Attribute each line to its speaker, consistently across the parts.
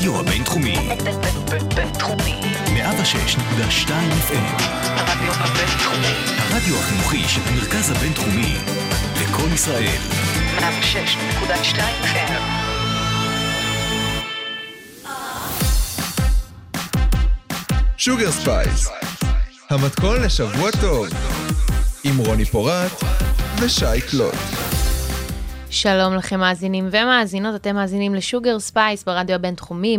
Speaker 1: הרדיו הבינתחומי.
Speaker 2: בינתחומי.
Speaker 1: 106.2 FM.
Speaker 2: הרדיו הבינתחומי.
Speaker 1: הרדיו החינוכי של המרכז הבינתחומי. וקול ישראל.
Speaker 2: 106.2 FM.
Speaker 3: Sugar Spice, המתכון לשבוע טוב, עם רוני פורט ושי קלוט.
Speaker 4: שלום לכם מאזינים ומאזינות, אתם מאזינים ל Sugar Spice ברדיו הבינתחומי,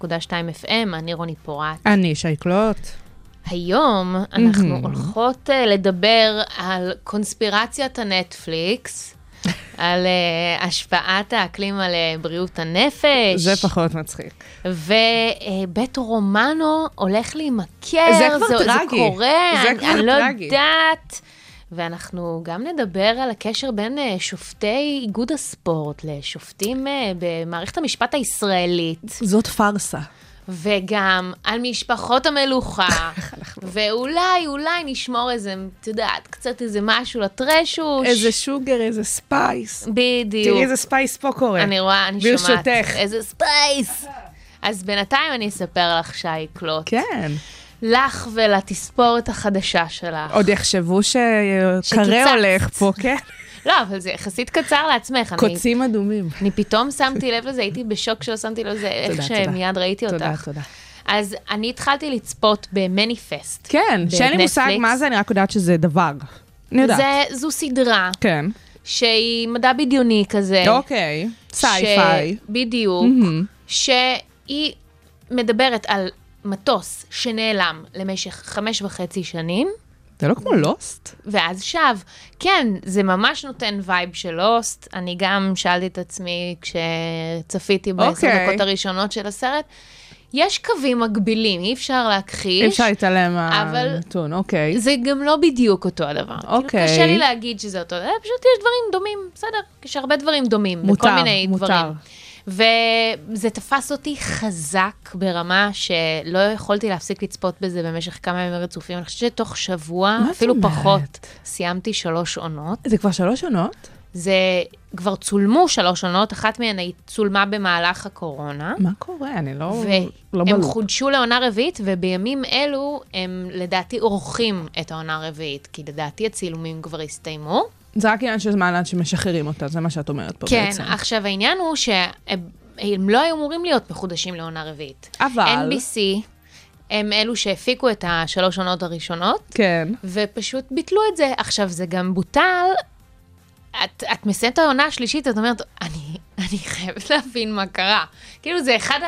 Speaker 4: 106.2 FM, אני רוני פורט.
Speaker 5: אני שי קלוט.
Speaker 4: היום אנחנו הולכות אה, לדבר על קונספירציית הנטפליקס, על אה, השפעת האקלים על אה, בריאות הנפש.
Speaker 5: זה פחות מצחיק.
Speaker 4: ובית רומנו הולך להימכר.
Speaker 5: זה כבר
Speaker 4: זה,
Speaker 5: טרגי.
Speaker 4: זה קורה,
Speaker 5: זה
Speaker 4: אני,
Speaker 5: כבר
Speaker 4: אני לא
Speaker 5: טרגי.
Speaker 4: יודעת. ואנחנו גם נדבר על הקשר בין אה, שופטי איגוד הספורט לשופטים אה, במערכת המשפט הישראלית,
Speaker 5: זאת פארסה.
Speaker 4: וגם על משפחות המלוכה, ואולי, אולי נשמור איזה, את יודעת, קצת איזה משהו לטרשוש.
Speaker 5: איזה sugar, איזה spice.
Speaker 4: בדיוק.
Speaker 5: תראי איזה spice פה קורה.
Speaker 4: אני רואה, אני שומעת.
Speaker 5: ברשותך.
Speaker 4: איזה spice. אז בינתיים אני אספר לך, שי קלוט.
Speaker 5: כן.
Speaker 4: לך ולתספורת החדשה שלך.
Speaker 5: עוד יחשבו שקרה. הולך פה, כן?
Speaker 4: לא, אבל זה יחסית קצר לעצמך. אני,
Speaker 5: קוצים אדומים.
Speaker 4: אני פתאום שמתי לב לזה, הייתי בשוק שלא שמתי לב לזה, איך
Speaker 5: תודה, תודה.
Speaker 4: שמיד ראיתי
Speaker 5: תודה,
Speaker 4: אותך.
Speaker 5: תודה.
Speaker 4: אז אני התחלתי לצפות במניפסט.
Speaker 5: כן, שאין לי מושג. מה זה, אני רק יודעת שזה דבר. אני יודעת.
Speaker 4: זה, זו סדרה
Speaker 5: כן.
Speaker 4: שהיא מדע בדיוני כזה.
Speaker 5: אוקיי. sci-fi.
Speaker 4: בדיוק.
Speaker 5: מהמם.
Speaker 4: שהיא מדברת על מטוס שנעלם למשך חמש וחצי שנים,
Speaker 5: זה לא כמו Lost?
Speaker 4: ואז שב. כן, זה ממש נותן vibe של Lost. אני גם שאלתי את עצמי כשצפיתי בעשר
Speaker 5: אוקיי.
Speaker 4: דקות הראשונות של הסרט. יש קווים מקבילים, אי אפשר להכחיש.
Speaker 5: אי אפשר להתעלם מהנתון, אוקיי.
Speaker 4: זה גם לא בדיוק אותו הדבר.
Speaker 5: אוקיי.
Speaker 4: כאילו, קשה לי להגיד שזה אותו דבר, פשוט יש דברים דומים, בסדר. יש הרבה דברים דומים.
Speaker 5: מותר,
Speaker 4: מיני
Speaker 5: מותר.
Speaker 4: דברים. וזה תפס אותי חזק ברמה שלא יכולתי להפסיק לצפות בזה במשך כמה ימים רצופים. אני חושבת שתוך שבוע, אפילו
Speaker 5: אומרת?
Speaker 4: פחות, סיימתי שלוש עונות.
Speaker 5: זה כבר שלוש עונות?
Speaker 4: זה כבר צולמו שלוש עונות, אחת מהן היא צולמה במהלך הקורונה.
Speaker 5: מה קורה? אני לא... לא
Speaker 4: והם
Speaker 5: בלופ.
Speaker 4: חודשו לעונה רביעית, ובימים אלו הם לדעתי עורכים את העונה הרביעית, כי לדעתי הצילומים כבר הסתיימו.
Speaker 5: זה רק עניין של זמן עד שמשחררים אותה, זה מה שאת אומרת פה
Speaker 4: כן,
Speaker 5: בעצם.
Speaker 4: עכשיו העניין הוא שהם הם לא היו אמורים להיות מחודשים לעונה רביעית.
Speaker 5: אבל...
Speaker 4: NBC הם אלו שהפיקו את השלוש עונות הראשונות,
Speaker 5: כן.
Speaker 4: ופשוט ביטלו את זה. עכשיו, זה גם בוטל. את, את מסיימת את העונה השלישית, את אומרת, אני, אני חייבת להבין מה קרה. כאילו, זה אחד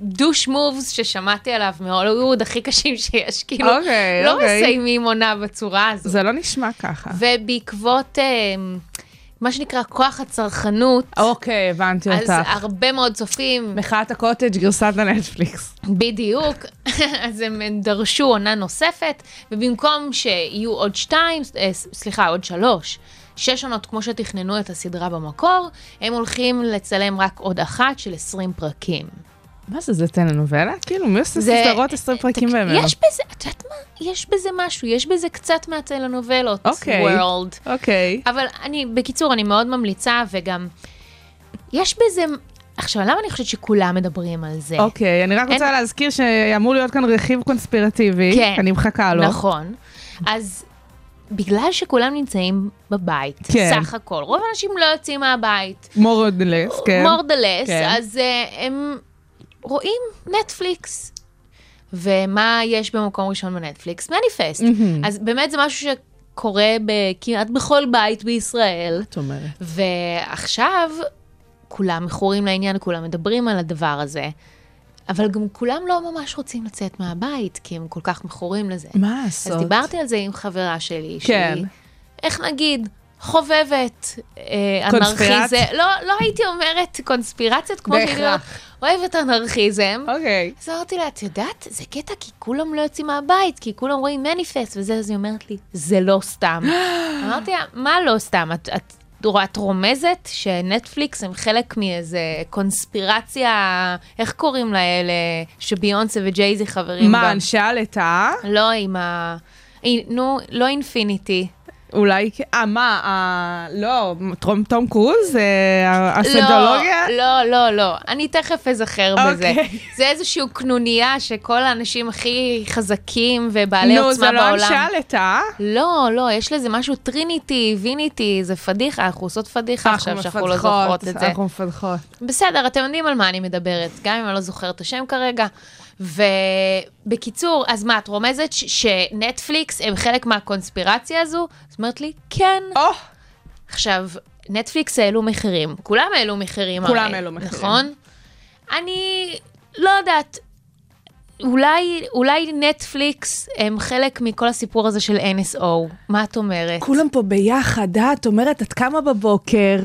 Speaker 4: הדוש מובס ששמעתי עליו מהוליווד הכי קשים שיש. כאילו,
Speaker 5: אוקיי,
Speaker 4: לא
Speaker 5: אוקיי.
Speaker 4: מסיימים עונה בצורה הזו.
Speaker 5: זה לא נשמע ככה.
Speaker 4: ובעקבות אה, מה שנקרא כוח הצרכנות,
Speaker 5: אוקיי, הבנתי
Speaker 4: אז
Speaker 5: אותך.
Speaker 4: הרבה מאוד צופים,
Speaker 5: מחאת הקוטג' גרסת הנטפליקס.
Speaker 4: בדיוק, אז הם דרשו עונה נוספת, ובמקום שיהיו עוד שתיים, אה, סליחה, עוד שלוש, שש עונות כמו שתכננו את הסדרה במקור, הם הולכים לצלם רק עוד אחת של 20 פרקים.
Speaker 5: מה זה, זה טלנובלה? כאילו, מי עושה
Speaker 4: זה-
Speaker 5: סדרות 20 פרקים
Speaker 4: תק-
Speaker 5: באמת?
Speaker 4: יש בזה, את יודעת מה? יש בזה משהו, יש בזה קצת מהטלנובלות,
Speaker 5: אוקיי.
Speaker 4: וורלד.
Speaker 5: אוקיי.
Speaker 4: אבל אני, בקיצור, אני מאוד ממליצה, וגם, יש בזה, עכשיו, למה אני חושבת שכולם מדברים על זה?
Speaker 5: אוקיי, אני רק רוצה
Speaker 4: אין-
Speaker 5: להזכיר שאמור להיות כאן רכיב קונספירטיבי.
Speaker 4: כן.
Speaker 5: אני מחכה לו.
Speaker 4: נכון. אז בגלל שכולם נמצאים בבית,
Speaker 5: כן.
Speaker 4: סך הכל, רוב האנשים לא יוצאים מהבית,
Speaker 5: less, כן.
Speaker 4: less,
Speaker 5: כן.
Speaker 4: אז uh, הם רואים נטפליקס. ומה יש במקום ראשון בנטפליקס? מניפסט.
Speaker 5: מהמם.
Speaker 4: אז באמת זה משהו שקורה כמעט בכל בית בישראל.
Speaker 5: את אומרת.
Speaker 4: ועכשיו כולם מכורים לעניין, כולם מדברים על הדבר הזה, אבל גם כולם לא ממש רוצים לצאת מהבית, כי הם כל כך מכורים לזה.
Speaker 5: מה לעשות?
Speaker 4: אז דיברתי על זה עם חברה שלי,
Speaker 5: כן.
Speaker 4: שהיא, איך נגיד, חובבת אה? אנרכיזם, לא, לא הייתי אומרת קונספירציות, כמו
Speaker 5: בהכרח.
Speaker 4: אוהבת אנרכיזם.
Speaker 5: אוקיי.
Speaker 4: אז אמרתי לה, את יודעת, זה קטע כי כולם לא יוצאים מהבית, כי כולם רואים מניפסט וזה, אז היא אומרת לי, זה לא סתם. אמרתי לה, מה לא סתם? את, את, את רומזת שנטפליקס הם חלק מאיזה קונספירציה, איך קוראים לאלה, שביונסה וג'ייזי חברים
Speaker 5: מה,
Speaker 4: בה?
Speaker 5: אנשי הלטאה?
Speaker 4: לא, עם ה... נו, לא infinity.
Speaker 5: אולי, אה, מה, אה, לא, טום, טום קרוז? אה, הסיינטולוגיה?
Speaker 4: לא, לא, לא. אני תכף אזכר בזה.
Speaker 5: אוקיי.
Speaker 4: זה איזושהי קנוניה שכל האנשים הכי חזקים ובעלי
Speaker 5: נו,
Speaker 4: עוצמה
Speaker 5: זה לא
Speaker 4: בעולם...
Speaker 5: אנשלת, אה?
Speaker 4: לא, לא, יש לזה משהו trinity, ויניטי, זה פדיחה, אנחנו עושות פדיחה עכשיו שאנחנו לא זוכרות את זה.
Speaker 5: אנחנו מפתחות.
Speaker 4: בסדר, אתם יודעים על מה אני מדברת, גם אם אני לא זוכרת את השם כרגע. ובקיצור, אז מה, את רומזת ש- שנטפליקס הם חלק מהקונספירציה הזו? אז אומרת לי, כן.
Speaker 5: או,
Speaker 4: עכשיו, נטפליקס העלו מחירים, כולם העלו מחירים
Speaker 5: כולם
Speaker 4: הרי,
Speaker 5: העלו מחירים.
Speaker 4: נכון? אני לא יודעת, אולי, אולי נטפליקס הם חלק מכל הסיפור הזה של NSO, מה את אומרת?
Speaker 5: כולם פה ביחד, אה? את אומרת, את קמה בבוקר,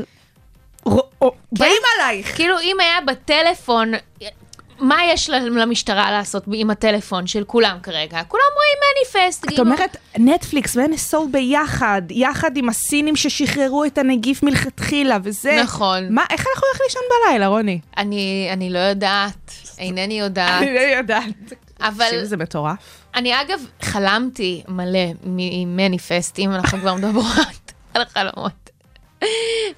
Speaker 5: ר- או- באים עלייך.
Speaker 4: כאילו, אם היה בטלפון, מה יש למשטרה לעשות עם הטלפון של כולם כרגע? כולם רואים מניפסט.
Speaker 5: את
Speaker 4: כאילו-
Speaker 5: אומרת, נטפליקס ו-NSO ביחד, יחד עם הסינים ששחררו את הנגיף מלכתחילה, וזה...
Speaker 4: נכון.
Speaker 5: מה, איך אנחנו הולכים לישון בלילה, רוני?
Speaker 4: אני, אני לא יודעת, אינני יודעת,
Speaker 5: אני לא יודעת.
Speaker 4: אבל
Speaker 5: זה מטורף.
Speaker 4: אני אגב חלמתי מלא ממניפסט, אם אנחנו כבר מדברות על חלומות.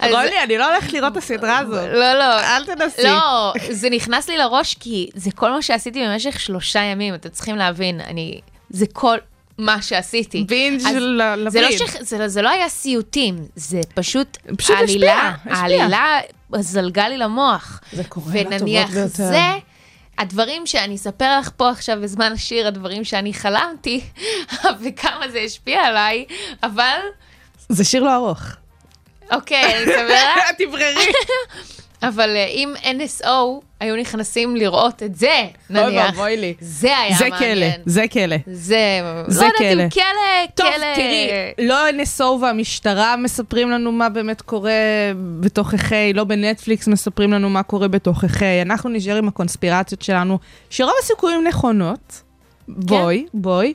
Speaker 5: רוני, אני לא הולכת לראות את הסדרה הזאת.
Speaker 4: לא, לא.
Speaker 5: אל תנסי.
Speaker 4: לא, זה נכנס לי לראש כי זה כל מה שעשיתי במשך שלושה ימים, אתם צריכים להבין, אני... זה כל מה שעשיתי.
Speaker 5: בינג'
Speaker 4: אז
Speaker 5: ל-
Speaker 4: זה לא. ש... זה, זה לא היה סיוטים, זה פשוט,
Speaker 5: פשוט
Speaker 4: העלילה,
Speaker 5: השפיע, השפיע.
Speaker 4: העלילה זלגה לי למוח.
Speaker 5: זה קורה
Speaker 4: ונניח
Speaker 5: לטובות ביותר.
Speaker 4: זה, הדברים שאני אספר לך פה עכשיו בזמן השיר, הדברים שאני חלמתי, וכמה זה השפיע עליי, אבל,
Speaker 5: זה שיר לא ארוך.
Speaker 4: אוקיי, אני לך.
Speaker 5: תבררי.
Speaker 4: אבל אה, אם NSO היו נכנסים לראות את זה,
Speaker 5: אוי
Speaker 4: נניח,
Speaker 5: ואבוי לי.
Speaker 4: זה היה
Speaker 5: זה
Speaker 4: מעניין.
Speaker 5: כלא, זה כלא.
Speaker 4: זה,
Speaker 5: זה
Speaker 4: לא יודעת
Speaker 5: כלא.
Speaker 4: אם כלא,
Speaker 5: טוב,
Speaker 4: כלא...
Speaker 5: תראי, לא NSO והמשטרה מספרים לנו מה באמת קורה בתוככי, לא בנטפליקס מספרים לנו מה קורה בתוככי. אנחנו נשאר עם הקונספירציות שלנו, שרוב הסיכויים נכונות. בואי, בואי.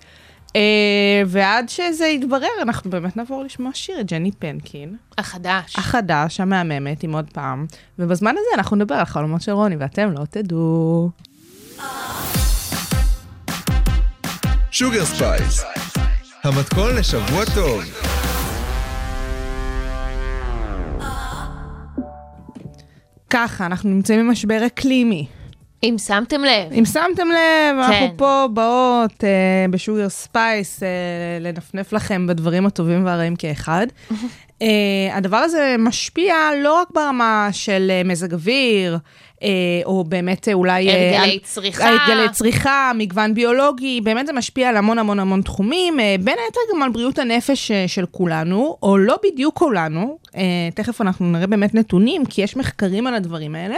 Speaker 5: אה, ועד שזה יתברר, אנחנו באמת נעבור לשמוע שיר את ג'ני פנקין,
Speaker 4: החדש.
Speaker 5: החדש, המהממת, עם עוד פעם. ובזמן הזה אנחנו נדבר על חלומות של רוני, ואתם לא תדעו.
Speaker 3: Sugar Spice, המתכון לשבוע טוב.
Speaker 5: ככה, אנחנו נמצאים במשבר אקלימי.
Speaker 4: אם שמתם לב,
Speaker 5: אם שמתם לב, אנחנו
Speaker 4: כן.
Speaker 5: פה באות אה, ב Sugar Spice אה, לנפנף לכם בדברים הטובים והרעים כאחד. אה, הדבר הזה משפיע לא רק ברמה של אה, מזג אוויר, או באמת אה, אולי... אה,
Speaker 4: הרגלי צריכה.
Speaker 5: הרגלי צריכה, מגוון ביולוגי, באמת זה משפיע על המון המון המון תחומים, אה, בין היתר גם על בריאות הנפש אה, של כולנו, או לא בדיוק כולנו. אה, תכף אנחנו נראה באמת נתונים, כי יש מחקרים על הדברים האלה.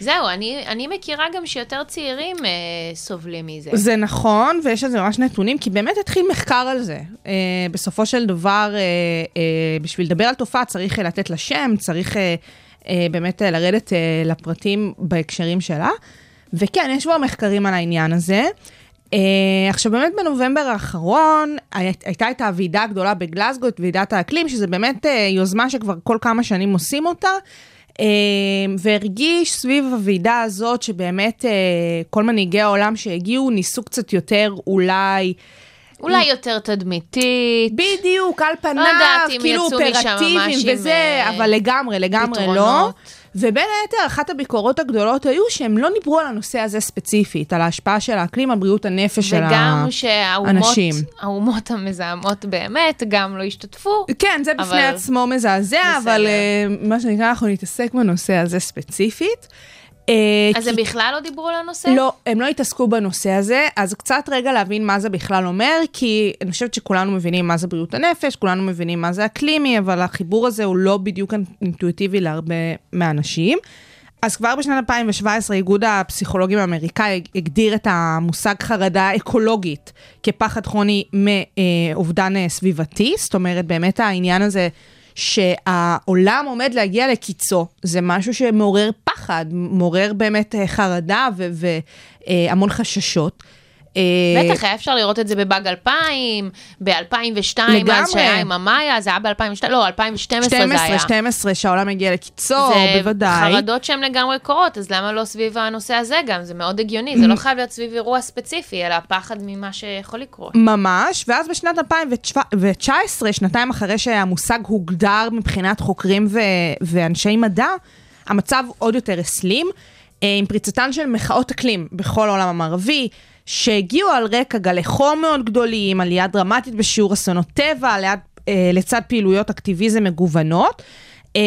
Speaker 4: זהו, אני, אני מכירה גם שיותר צעירים אה, סובלים מזה.
Speaker 5: זה נכון, ויש על זה ממש נתונים, כי באמת התחיל מחקר על זה. Uh, בסופו של דבר, uh, uh, בשביל לדבר על תופעה צריך לתת לה שם, צריך uh, באמת uh, לרדת uh, לפרטים בהקשרים שלה. וכן, יש כבר מחקרים על העניין הזה. עכשיו באמת בנובמבר האחרון הי- הייתה את הוועידה הגדולה בגלסגו, את ועידת האקלים, שזה באמת יוזמה שכבר כל כמה שנים עושים אותה. והרגיש סביב הוועידה הזאת שבאמת כל מנהיגי העולם שהגיעו ניסו קצת יותר אולי,
Speaker 4: אולי יותר תדמיתית.
Speaker 5: בדיוק, על פניו,
Speaker 4: יודעת אם
Speaker 5: כאילו אופרטיביים
Speaker 4: ממש עם,
Speaker 5: וזה,
Speaker 4: אה,
Speaker 5: אבל לגמרי, לגמרי לא.
Speaker 4: פתרונות.
Speaker 5: ובין היתר, אחת הביקורות הגדולות היו שהם לא דיברו על הנושא הזה ספציפית, על ההשפעה של האקלים על בריאות הנפש של
Speaker 4: וגם
Speaker 5: האנשים.
Speaker 4: שהאומות האומות המזהמות באמת גם לא השתתפו.
Speaker 5: כן, זה בפני
Speaker 4: אבל-
Speaker 5: עצמו מזעזע,
Speaker 4: בסדר.
Speaker 5: אבל אה, מה שנקרא, אנחנו נתעסק בנושא הזה ספציפית. אה,
Speaker 4: אז
Speaker 5: כי-
Speaker 4: הם בכלל לא דיברו על הנושא?
Speaker 5: לא, הם לא התעסקו בנושא הזה, אז קצת רגע להבין מה זה בכלל אומר, כי אני חושבת שכולנו מבינים מה זה בריאות הנפש, כולנו מבינים מה זה אקלימי, אבל החיבור הזה הוא לא בדיוק אינטואיטיבי להרבה מהאנשים. אז כבר בשנת 2017 איגוד הפסיכולוגים האמריקאי הגדיר את המושג חרדה אקולוגית כפחד כרוני מאובדן אה, סביבתי, זאת אומרת באמת העניין הזה שהעולם עומד להגיע לקיצו, זה משהו שמעורר פחד, מעורר באמת אה, חרדה והמון חששות. אה,
Speaker 4: בטח, היה אפשר לראות את זה בבאג 2000, ב-2002, אז. שהיה עם המאיה, זה היה ב-2002, לא, 2012 זה
Speaker 5: 12,
Speaker 4: היה.
Speaker 5: 12, שהעולם הגיע לקיצו,
Speaker 4: זה
Speaker 5: בוודאי.
Speaker 4: חרדות שהן לגמרי קורות, אז למה לא סביב הנושא הזה גם? זה מאוד הגיוני, זה לא חייב להיות סביב אירוע ספציפי, אלא פחד ממה שיכול לקרות.
Speaker 5: ממש, ואז בשנת 2019, שנתיים אחרי שהמושג הוגדר מבחינת חוקרים ו- ואנשי מדע, המצב עוד יותר הסלים, אה, עם פריצתן של מחאות אקלים בכל העולם המערבי, שהגיעו על רקע גלי חום מאוד גדולים, עלייה דרמטית בשיעור אסונות טבע, ליד, אה, לצד פעילויות אקטיביזם מגוונות. אה,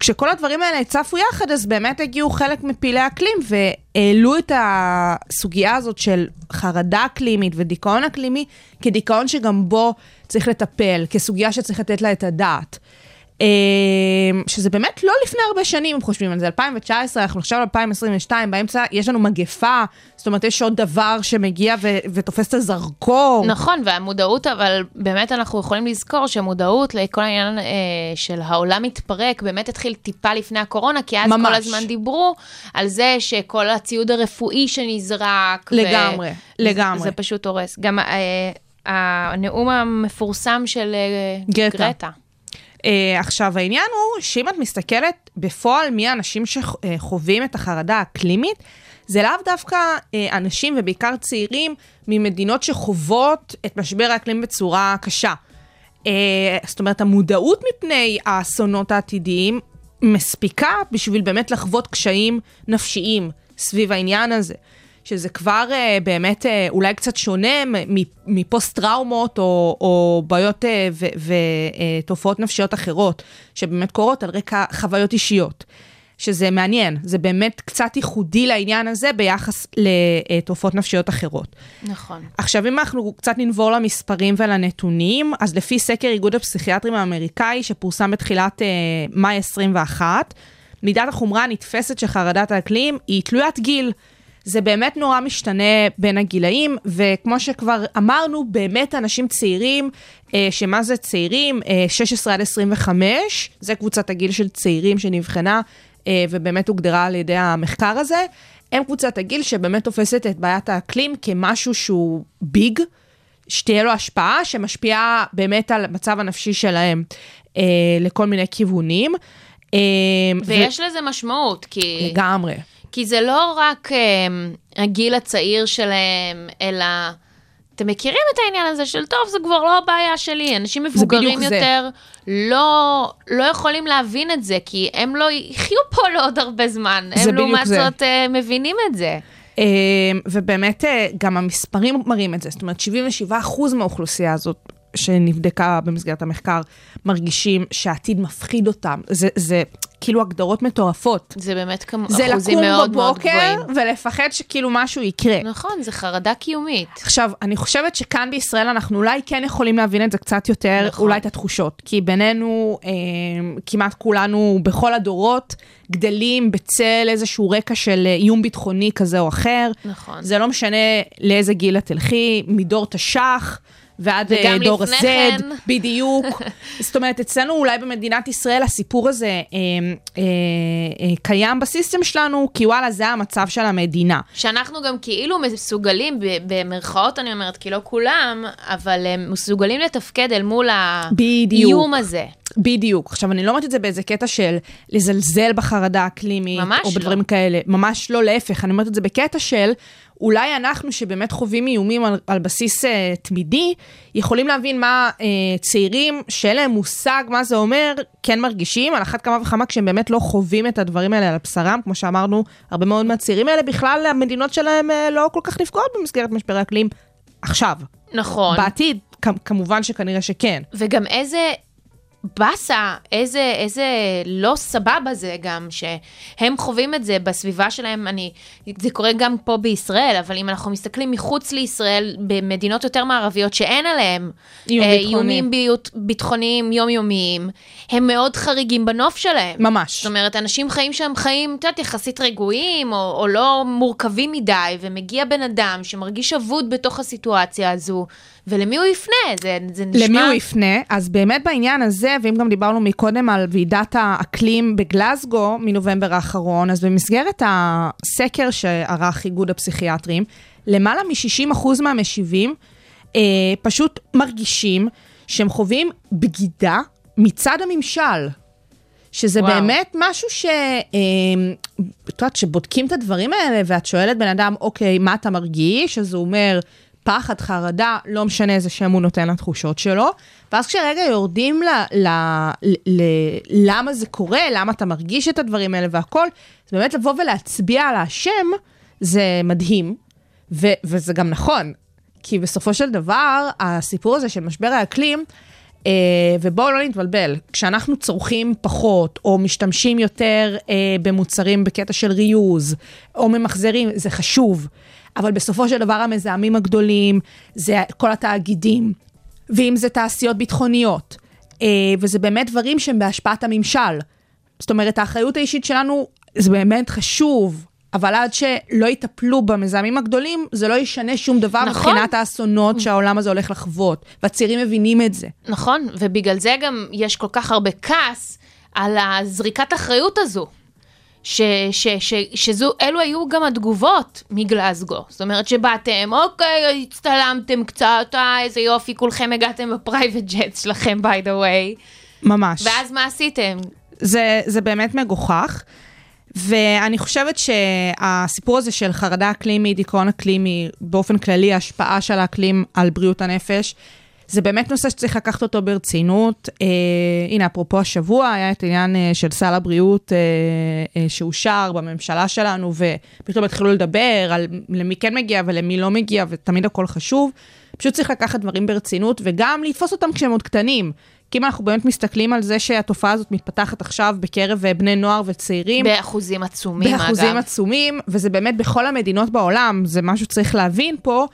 Speaker 5: כשכל הדברים האלה צפו יחד, אז באמת הגיעו חלק מפעילי האקלים והעלו את הסוגיה הזאת של חרדה אקלימית ודיכאון אקלימי כדיכאון שגם בו צריך לטפל, כסוגיה שצריך לתת לה את הדעת. אה, שזה באמת לא לפני הרבה שנים, אם חושבים על זה, 2019, אנחנו עכשיו ב-2022, באמצע יש לנו מגפה, זאת אומרת, יש עוד דבר שמגיע ו- ותופס את הזרקור.
Speaker 4: נכון, והמודעות, אבל באמת אנחנו יכולים לזכור שמודעות לכל העניין אה, של העולם מתפרק, באמת התחיל טיפה לפני הקורונה, כי אז
Speaker 5: ממש.
Speaker 4: כל הזמן דיברו על זה שכל הציוד הרפואי שנזרק. ו-
Speaker 5: לגמרי, לגמרי.
Speaker 4: זה פשוט הורס. גם אה, הנאום המפורסם של אה,
Speaker 5: גרטה.
Speaker 4: גרטה.
Speaker 5: Uh, עכשיו, העניין הוא שאם את מסתכלת בפועל מי האנשים שחווים את החרדה האקלימית, זה לאו דווקא uh, אנשים ובעיקר צעירים ממדינות שחוות את משבר האקלים בצורה קשה. Uh, זאת אומרת, המודעות מפני האסונות העתידיים מספיקה בשביל באמת לחוות קשיים נפשיים סביב העניין הזה. שזה כבר uh, באמת uh, אולי קצת שונה מ- מפוסט טראומות או, או בעיות uh, ותופעות נפשיות אחרות, שבאמת קורות על רקע חוויות אישיות. שזה מעניין, זה באמת קצת ייחודי לעניין הזה ביחס לתופעות נפשיות אחרות.
Speaker 4: נכון.
Speaker 5: עכשיו, אם אנחנו קצת ננבור למספרים ולנתונים, אז לפי סקר איגוד הפסיכיאטרים האמריקאי שפורסם בתחילת אה, מאי 21, מידת החומרה הנתפסת של חרדת האקלים היא תלוית גיל. זה באמת נורא משתנה בין הגילאים, וכמו שכבר אמרנו, באמת אנשים צעירים, אה, שמה זה צעירים? אה, 16 עד 25, זה קבוצת הגיל של צעירים שנבחנה, אה, ובאמת הוגדרה על ידי המחקר הזה. הם קבוצת הגיל שבאמת תופסת את בעיית האקלים כמשהו שהוא ביג, שתהיה לו השפעה שמשפיעה באמת על המצב הנפשי שלהם אה, לכל מיני כיוונים. אה,
Speaker 4: ויש לזה משמעות, כי...
Speaker 5: לגמרי.
Speaker 4: כי זה לא רק um, הגיל הצעיר שלהם, אלא אתם מכירים את העניין הזה של טוב, זה כבר לא הבעיה שלי. אנשים מבוגרים
Speaker 5: זה.
Speaker 4: יותר לא, לא יכולים להבין את זה, כי הם לא יחיו פה לעוד הרבה זמן. הם לעומת. זאת uh, מבינים את זה.
Speaker 5: אה, ובאמת אה, גם המספרים מראים את זה, זאת אומרת 77% מהאוכלוסייה הזאת שנבדקה במסגרת המחקר מרגישים שהעתיד מפחיד אותם. זה, זה כאילו הגדרות מטורפות.
Speaker 4: זה באמת כמו
Speaker 5: זה
Speaker 4: אחוזים
Speaker 5: לקום
Speaker 4: מאוד מאוד
Speaker 5: בבוקר
Speaker 4: גבוהים.
Speaker 5: ולפחד שכאילו משהו יקרה.
Speaker 4: נכון, זה חרדה קיומית.
Speaker 5: עכשיו, אני חושבת שכאן בישראל אנחנו אולי כן יכולים להבין את זה קצת יותר,
Speaker 4: נכון.
Speaker 5: אולי את התחושות. כי בינינו, אה, כמעט כולנו בכל הדורות גדלים בצל איזשהו רקע של איום ביטחוני כזה או אחר.
Speaker 4: נכון.
Speaker 5: זה לא משנה לאיזה גיל את תלכי, מדור תש"ח. ועד אה, דור ה-Z,
Speaker 4: כן.
Speaker 5: בדיוק. זאת אומרת, אצלנו אולי במדינת ישראל הסיפור הזה אה, אה, אה, קיים בסיסטם שלנו, כי וואלה, זה המצב של המדינה.
Speaker 4: שאנחנו גם כאילו מסוגלים, במרכאות אני אומרת, כי לא כולם, אבל מסוגלים לתפקד אל מול. האיום הזה.
Speaker 5: בדיוק. עכשיו, אני לא אומרת את זה באיזה קטע של לזלזל בחרדה האקלימית,
Speaker 4: ממש
Speaker 5: או בדברים
Speaker 4: לא.
Speaker 5: כאלה. ממש לא, להפך. אני אומרת את זה בקטע של, אולי אנחנו, שבאמת חווים איומים על, על בסיס uh, תמידי, יכולים להבין מה uh, צעירים שאין להם מושג מה זה אומר, כן מרגישים, על אחת כמה וכמה כשהם באמת לא חווים את הדברים האלה על בשרם. כמו שאמרנו, הרבה מאוד מהצעירים האלה, בכלל המדינות שלהם uh, לא כל כך נפגעות במסגרת משבר האקלים עכשיו.
Speaker 4: נכון.
Speaker 5: בעתיד, כ- כמובן שכנראה שכן.
Speaker 4: וגם איזה באסה, איזה, איזה לא סבבה זה גם, שהם חווים את זה בסביבה שלהם, אני, זה קורה גם פה בישראל, אבל אם אנחנו מסתכלים מחוץ לישראל, במדינות יותר מערביות שאין עליהם
Speaker 5: איום
Speaker 4: אה. איומים ביות- ביטחוניים יומיומיים, הם מאוד חריגים בנוף שלהם.
Speaker 5: ממש.
Speaker 4: זאת אומרת, אנשים חיים שם חיים, את יודעת, יחסית רגועים, או, או לא מורכבים מדי, ומגיע בן אדם שמרגיש אבוד בתוך הסיטואציה הזו, ולמי הוא יפנה? זה, זה נשמע...
Speaker 5: למי הוא יפנה? אז באמת בעניין הזה, ואם גם דיברנו מקודם על ועידת האקלים בגלזגו מנובמבר האחרון, אז במסגרת הסקר שערך איגוד הפסיכיאטרים, למעלה מ-60% מהמשיבים אה, פשוט מרגישים שהם חווים בגידה מצד הממשל. שזה
Speaker 4: וואו.
Speaker 5: באמת משהו ש... אה, את יודעת, שבודקים את הדברים האלה, ואת שואלת בן אדם, אוקיי, מה אתה מרגיש? אז הוא אומר, פחד, חרדה, לא משנה איזה שם הוא נותן לתחושות שלו. ואז כשרגע יורדים ל, ל, ל, ל, למה זה קורה, למה אתה מרגיש את הדברים האלה והכל, אז באמת לבוא ולהצביע על האשם, זה מדהים, ו, וזה גם נכון. כי בסופו של דבר, הסיפור הזה של משבר האקלים, אה, ובואו לא נתבלבל, כשאנחנו צורכים פחות, או משתמשים יותר אה, במוצרים בקטע של ריוז, או ממחזרים, זה חשוב. אבל בסופו של דבר המזהמים הגדולים זה כל התאגידים, ואם זה תעשיות ביטחוניות, אה, וזה באמת דברים שהם בהשפעת הממשל. זאת אומרת, האחריות האישית שלנו זה באמת חשוב, אבל עד שלא יטפלו במזהמים הגדולים, זה לא ישנה שום דבר
Speaker 4: נכון.
Speaker 5: מבחינת האסונות שהעולם הזה הולך לחוות, והצעירים מבינים את זה.
Speaker 4: נכון, ובגלל זה גם יש כל כך הרבה כעס על הזריקת אחריות הזו. ש, ש, ש, שזו, אלו היו גם התגובות מגלסגו. זאת אומרת שבאתם, אוקיי, הצטלמתם קצת, אה, איזה יופי, כולכם הגעתם בפרייבט ג'ט שלכם, by the way.
Speaker 5: ממש.
Speaker 4: ואז מה עשיתם?
Speaker 5: זה, זה באמת מגוחך. ואני חושבת שהסיפור הזה של חרדה אקלימית, דיכאון אקלימי, באופן כללי, ההשפעה של האקלים על בריאות הנפש, זה באמת נושא שצריך לקחת אותו ברצינות. אה, הנה, אפרופו השבוע, היה את העניין אה, של סל הבריאות אה, אה, שאושר בממשלה שלנו, ופתאום התחילו לדבר על למי כן מגיע ולמי לא מגיע, ותמיד הכל חשוב. פשוט צריך לקחת דברים ברצינות, וגם לתפוס אותם כשהם עוד קטנים. כי אם אנחנו באמת מסתכלים על זה שהתופעה הזאת מתפתחת עכשיו בקרב אה, בני נוער וצעירים,
Speaker 4: באחוזים עצומים,
Speaker 5: באחוזים
Speaker 4: אגב.
Speaker 5: עצומים, וזה באמת בכל המדינות בעולם, זה משהו שצריך להבין פה.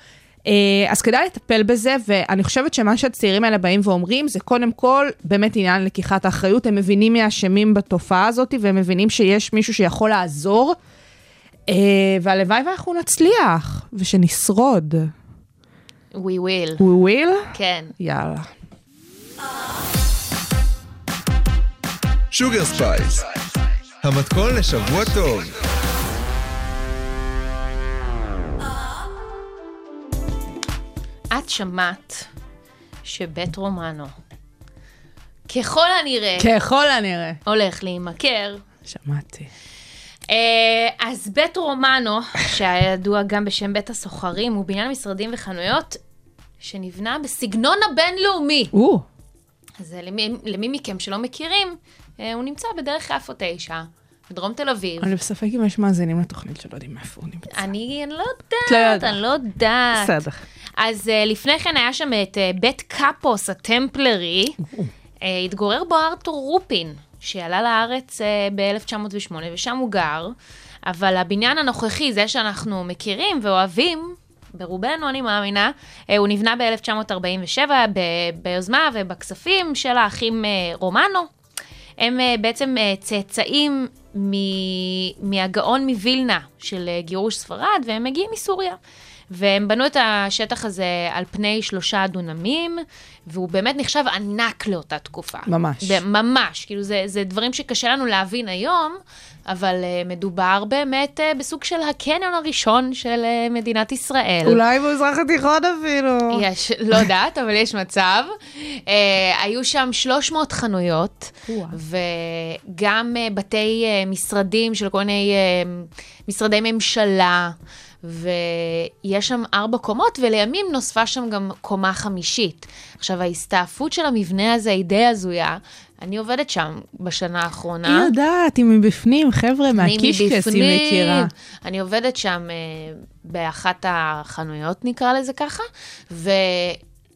Speaker 5: אה, אז כדאי לטפל בזה, ואני חושבת שמה שהצעירים האלה באים ואומרים, זה קודם כל באמת עניין לקיחת האחריות. הם מבינים מי האשמים בתופעה הזאת, והם מבינים שיש מישהו שיכול לעזור, אה, והלוואי ואנחנו נצליח, ושנשרוד.
Speaker 4: We will.
Speaker 5: We will?
Speaker 4: כן.
Speaker 5: יאללה.
Speaker 3: שוגר ספייס, המתכון לשבוע טוב.
Speaker 4: את שמעת שבית רומנו, ככל הנראה,
Speaker 5: ככל הנראה.
Speaker 4: הולך להימכר.
Speaker 5: שמעתי.
Speaker 4: אה, אז בית רומנו, שהיה ידוע גם בשם בית הסוחרים, הוא בניין משרדים וחנויות שנבנה בסגנון הבינלאומי.
Speaker 5: או,
Speaker 4: אז אה, למי, למי מכם שלא מכירים, אה, הוא נמצא בדרך יפו 9, בדרום תל אביב.
Speaker 5: אני בספק אם יש מאזינים לתוכנית שלא יודעים איפה הוא נמצא.
Speaker 4: אני, לא
Speaker 5: לא
Speaker 4: יודעת. אני לא יודעת.
Speaker 5: בסדר.
Speaker 4: אז uh, לפני כן היה שם את uh, בית קאפוס הטמפלרי, uh, התגורר בו ארתור רופין, שעלה לארץ uh, ב-1908 ושם הוא גר, אבל הבניין הנוכחי, זה שאנחנו מכירים ואוהבים, ברובנו אני מאמינה, uh, הוא נבנה ב-1947 ב- ביוזמה ובכספים של האחים uh, רומנו. הם uh, בעצם uh, צאצאים מ- מהגאון מווילנה של uh, גירוש ספרד, והם מגיעים מסוריה. והם בנו את השטח הזה על פני שלושה דונמים, והוא באמת נחשב ענק לאותה תקופה.
Speaker 5: ממש.
Speaker 4: ממש, כאילו זה, זה דברים שקשה לנו להבין היום, אבל uh, מדובר באמת uh, בסוג של הקניון הראשון של uh, מדינת ישראל.
Speaker 5: אולי במזרח התיכון אפילו.
Speaker 4: יש, לא יודעת, אבל יש מצב. Uh, היו שם 300 חנויות. וגם uh, בתי uh, משרדים של כל מיני uh, משרדי ממשלה, ויש שם ארבע קומות, ולימים נוספה שם גם קומה חמישית. עכשיו, ההסתעפות של המבנה הזה היא די הזויה. אני עובדת שם בשנה האחרונה.
Speaker 5: היא יודעת, היא מבפנים, חבר'ה, מהקישקס היא. מכירה.
Speaker 4: אני עובדת שם אה, באחת החנויות, נקרא לזה ככה,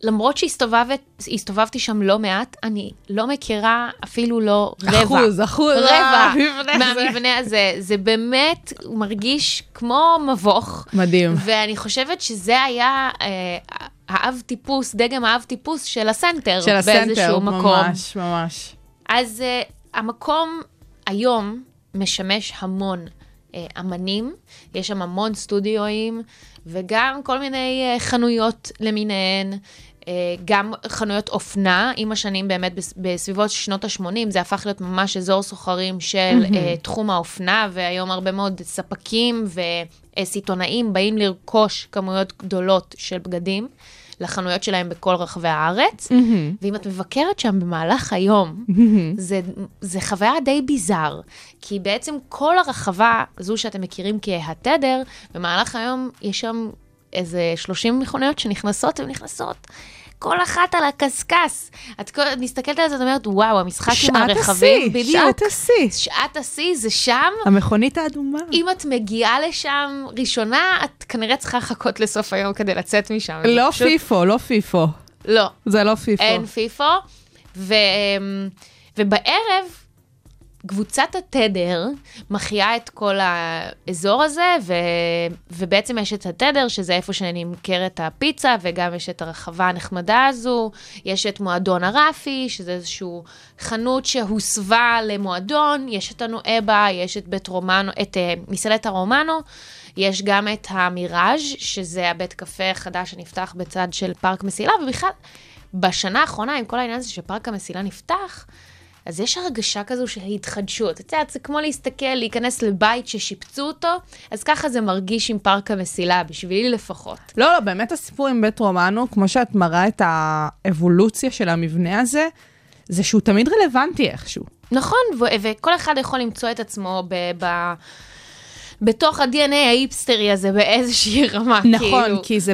Speaker 4: ולמרות שהסתובבתי שם לא מעט, אני לא מכירה אפילו לא רבע.
Speaker 5: אחוז, אחוז,
Speaker 4: רבע
Speaker 5: מהמבנה הזה.
Speaker 4: מהמבנה הזה. זה באמת, מרגיש כמו מבוך.
Speaker 5: מדהים.
Speaker 4: ואני חושבת שזה היה אה, האב טיפוס, דגם האב טיפוס של הסנטר,
Speaker 5: של הסנטר,
Speaker 4: באיזשהו מקום.
Speaker 5: ממש, ממש.
Speaker 4: אז uh, המקום היום משמש המון אה, אמנים, יש שם המון סטודיואים, וגם כל מיני אה, חנויות למיניהן. אה, גם חנויות אופנה, עם השנים באמת בס- בסביבות שנות ה-80, זה הפך להיות ממש אזור סוחרים של mm-hmm. תחום האופנה, והיום הרבה מאוד ספקים וסיטונאים באים לרכוש כמויות גדולות של בגדים לחנויות שלהם בכל רחבי הארץ. Mm-hmm. ואם את מבקרת שם במהלך היום, mm-hmm. זה, זה חוויה די ביזאר, כי בעצם כל הרחבה, זו שאתם מכירים כהתדר, במהלך היום יש שם איזה 30 מכוניות שנכנסות ונכנסות. כל אחת על הקשקש. את כל- את מסתכלת על זה, את אומרת, וואו, המשחק עם הרכבים,
Speaker 5: השיא,
Speaker 4: בדיוק.
Speaker 5: שעת השיא.
Speaker 4: שעת השיא זה שם.
Speaker 5: המכונית האדומה.
Speaker 4: אם את מגיעה לשם ראשונה, את כנראה צריכה לחכות לסוף היום כדי לצאת משם.
Speaker 5: לא
Speaker 4: פשוט-
Speaker 5: פיפו, לא פיפו.
Speaker 4: לא,
Speaker 5: זה לא פיפו.
Speaker 4: אין פיפו. ו... ובערב, קבוצת התדר מחיה את כל האזור הזה, ו... ובעצם יש את התדר, שזה איפה שנמכרת הפיצה, וגם יש את הרחבה הנחמדה הזו. יש את מועדון הרפי, שזה איזושהי חנות שהוסבה למועדון. יש את הנואבה, יש את בית רומנו, את uh, מסעדת הרומנו. יש גם את המיראז', שזה הבית קפה החדש שנפתח בצד של פארק מסילה, ובכלל, בשנה האחרונה, עם כל העניין הזה שפארק המסילה נפתח, אז יש הרגשה כזו של התחדשות. את יודעת, זה כמו להסתכל, להיכנס לבית ששיפצו אותו, אז ככה זה מרגיש עם פארק המסילה, בשבילי לפחות.
Speaker 5: לא, לא, באמת הסיפור עם בית רומנו, כמו שאת מראה את האבולוציה של המבנה הזה, זה שהוא תמיד רלוונטי איכשהו.
Speaker 4: נכון, ו- וכל אחד יכול למצוא את עצמו ב... ב- בתוך ה-DNA ההיפסטרי הזה באיזושהי רמה,
Speaker 5: נכון,
Speaker 4: כאילו.
Speaker 5: כי זה,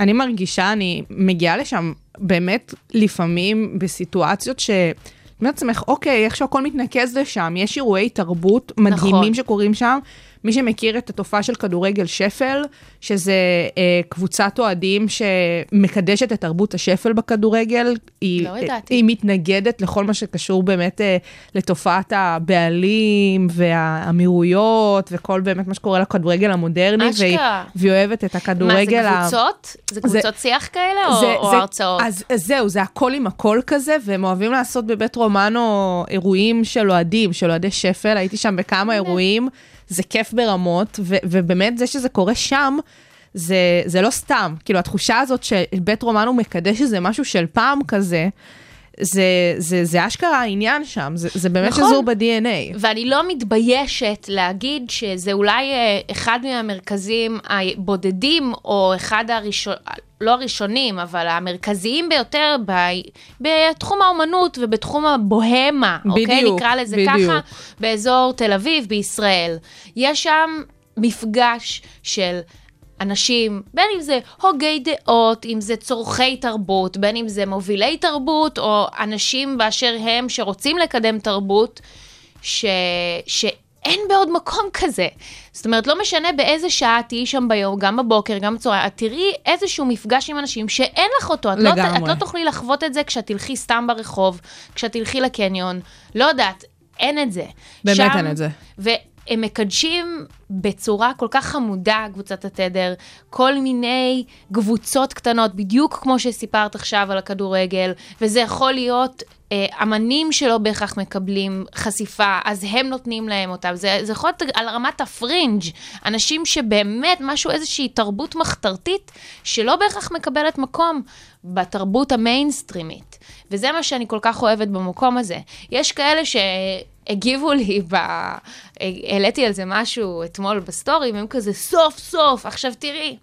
Speaker 5: אני מרגישה, אני מגיעה לשם באמת לפעמים בסיטואציות ש... אומרת לעצמך, אוקיי, איך שהכל מתנקז לשם, יש אירועי תרבות מדהימים
Speaker 4: נכון.
Speaker 5: שקורים שם. מי שמכיר את התופעה של כדורגל שפל, שזה אה, קבוצת אוהדים שמקדשת את תרבות השפל בכדורגל, היא,
Speaker 4: לא ידעתי.
Speaker 5: היא מתנגדת לכל מה שקשור באמת אה, לתופעת הבעלים והאמירויות, וכל באמת מה שקורה לכדורגל המודרני, והיא. והיא אוהבת את
Speaker 4: מה,
Speaker 5: הכדורגל.
Speaker 4: זה
Speaker 5: ה-
Speaker 4: קבוצות? זה קבוצות שיח כאלה או,
Speaker 5: זה-
Speaker 4: או
Speaker 5: זה-
Speaker 4: הרצאות?
Speaker 5: אז אז זהו, זה הכל עם הכל כזה, והם אוהבים לעשות בבית רומנו אירועים של אוהדים, של אוהדי שפל, הייתי שם בכמה אירועים, זה כיף ברמות, ו- ובאמת זה שזה קורה שם, זה, זה לא סתם. כאילו, התחושה הזאת שבית רומנו מקדש איזה משהו של פעם כזה, זה, זה, זה אשכרה העניין שם, זה, זה באמת
Speaker 4: נכון.
Speaker 5: שזור ב-DNA.
Speaker 4: ואני לא מתביישת להגיד שזה אולי אה, אחד מהמרכזים הבודדים, או אחד הראשון, לא הראשונים, אבל המרכזיים ביותר ב, בתחום האומנות ובתחום הבוהמה, אוקיי?
Speaker 5: בדיוק,
Speaker 4: נקרא לזה
Speaker 5: בדיוק.
Speaker 4: ככה, באזור תל אביב, בישראל. יש שם מפגש של... אנשים, בין אם זה הוגי דעות, אם זה צורכי תרבות, בין אם זה מובילי תרבות, או אנשים באשר הם שרוצים לקדם תרבות, ש... שאין בעוד מקום כזה. זאת אומרת, לא משנה באיזה שעה תהיי שם ביום, גם בבוקר, גם בצהריים, את תראי איזשהו מפגש עם אנשים שאין לך אותו. את לא,
Speaker 5: לגמרי.
Speaker 4: את לא תוכלי לחוות את זה כשאת תלכי סתם ברחוב, כשאת תלכי לקניון, לא יודעת, אין את זה.
Speaker 5: באמת
Speaker 4: שם-
Speaker 5: אין את זה.
Speaker 4: והם מקדשים בצורה כל כך חמודה, קבוצת התדר, כל מיני קבוצות קטנות, בדיוק כמו שסיפרת עכשיו על הכדורגל, וזה יכול להיות אה, אמנים שלא בהכרח מקבלים חשיפה, אז הם נותנים להם אותם. זה, זה יכול להיות על רמת הפרינג', אנשים שבאמת משהו, איזושהי תרבות מחתרתית, שלא בהכרח מקבלת מקום בתרבות המיינסטרימית. וזה מה שאני כל כך אוהבת במקום הזה. יש כאלה ש... הגיבו לי, ב... העליתי על זה משהו אתמול בסטורי, והם כזה, סוף סוף, עכשיו תראי,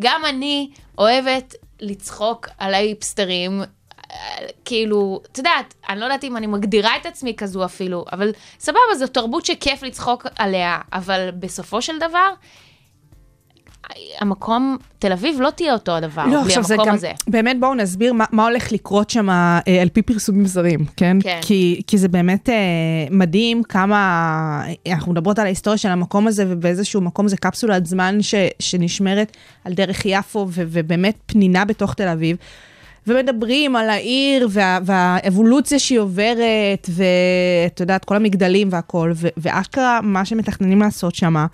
Speaker 4: גם אני אוהבת לצחוק על ההיפסטרים, כאילו, את יודעת, אני לא יודעת אם אני מגדירה את עצמי כזו אפילו, אבל סבבה, זו תרבות שכיף לצחוק עליה, אבל בסופו של דבר, המקום, תל אביב לא תהיה אותו הדבר,
Speaker 5: לא,
Speaker 4: בלי המקום
Speaker 5: גם,
Speaker 4: הזה.
Speaker 5: באמת בואו נסביר מה, מה הולך לקרות שם אה, על פי פרסומים זרים, כן?
Speaker 4: כן.
Speaker 5: כי, כי זה באמת אה, מדהים כמה, אנחנו מדברות על ההיסטוריה של המקום הזה, ובאיזשהו מקום זה קפסולת זמן ש, שנשמרת על דרך יפו, ו, ובאמת פנינה בתוך תל אביב. ומדברים על העיר וה, והאבולוציה שהיא עוברת, ואת יודעת, כל המגדלים והכל, ו- ואשכרה מה שמתכננים לעשות שמה,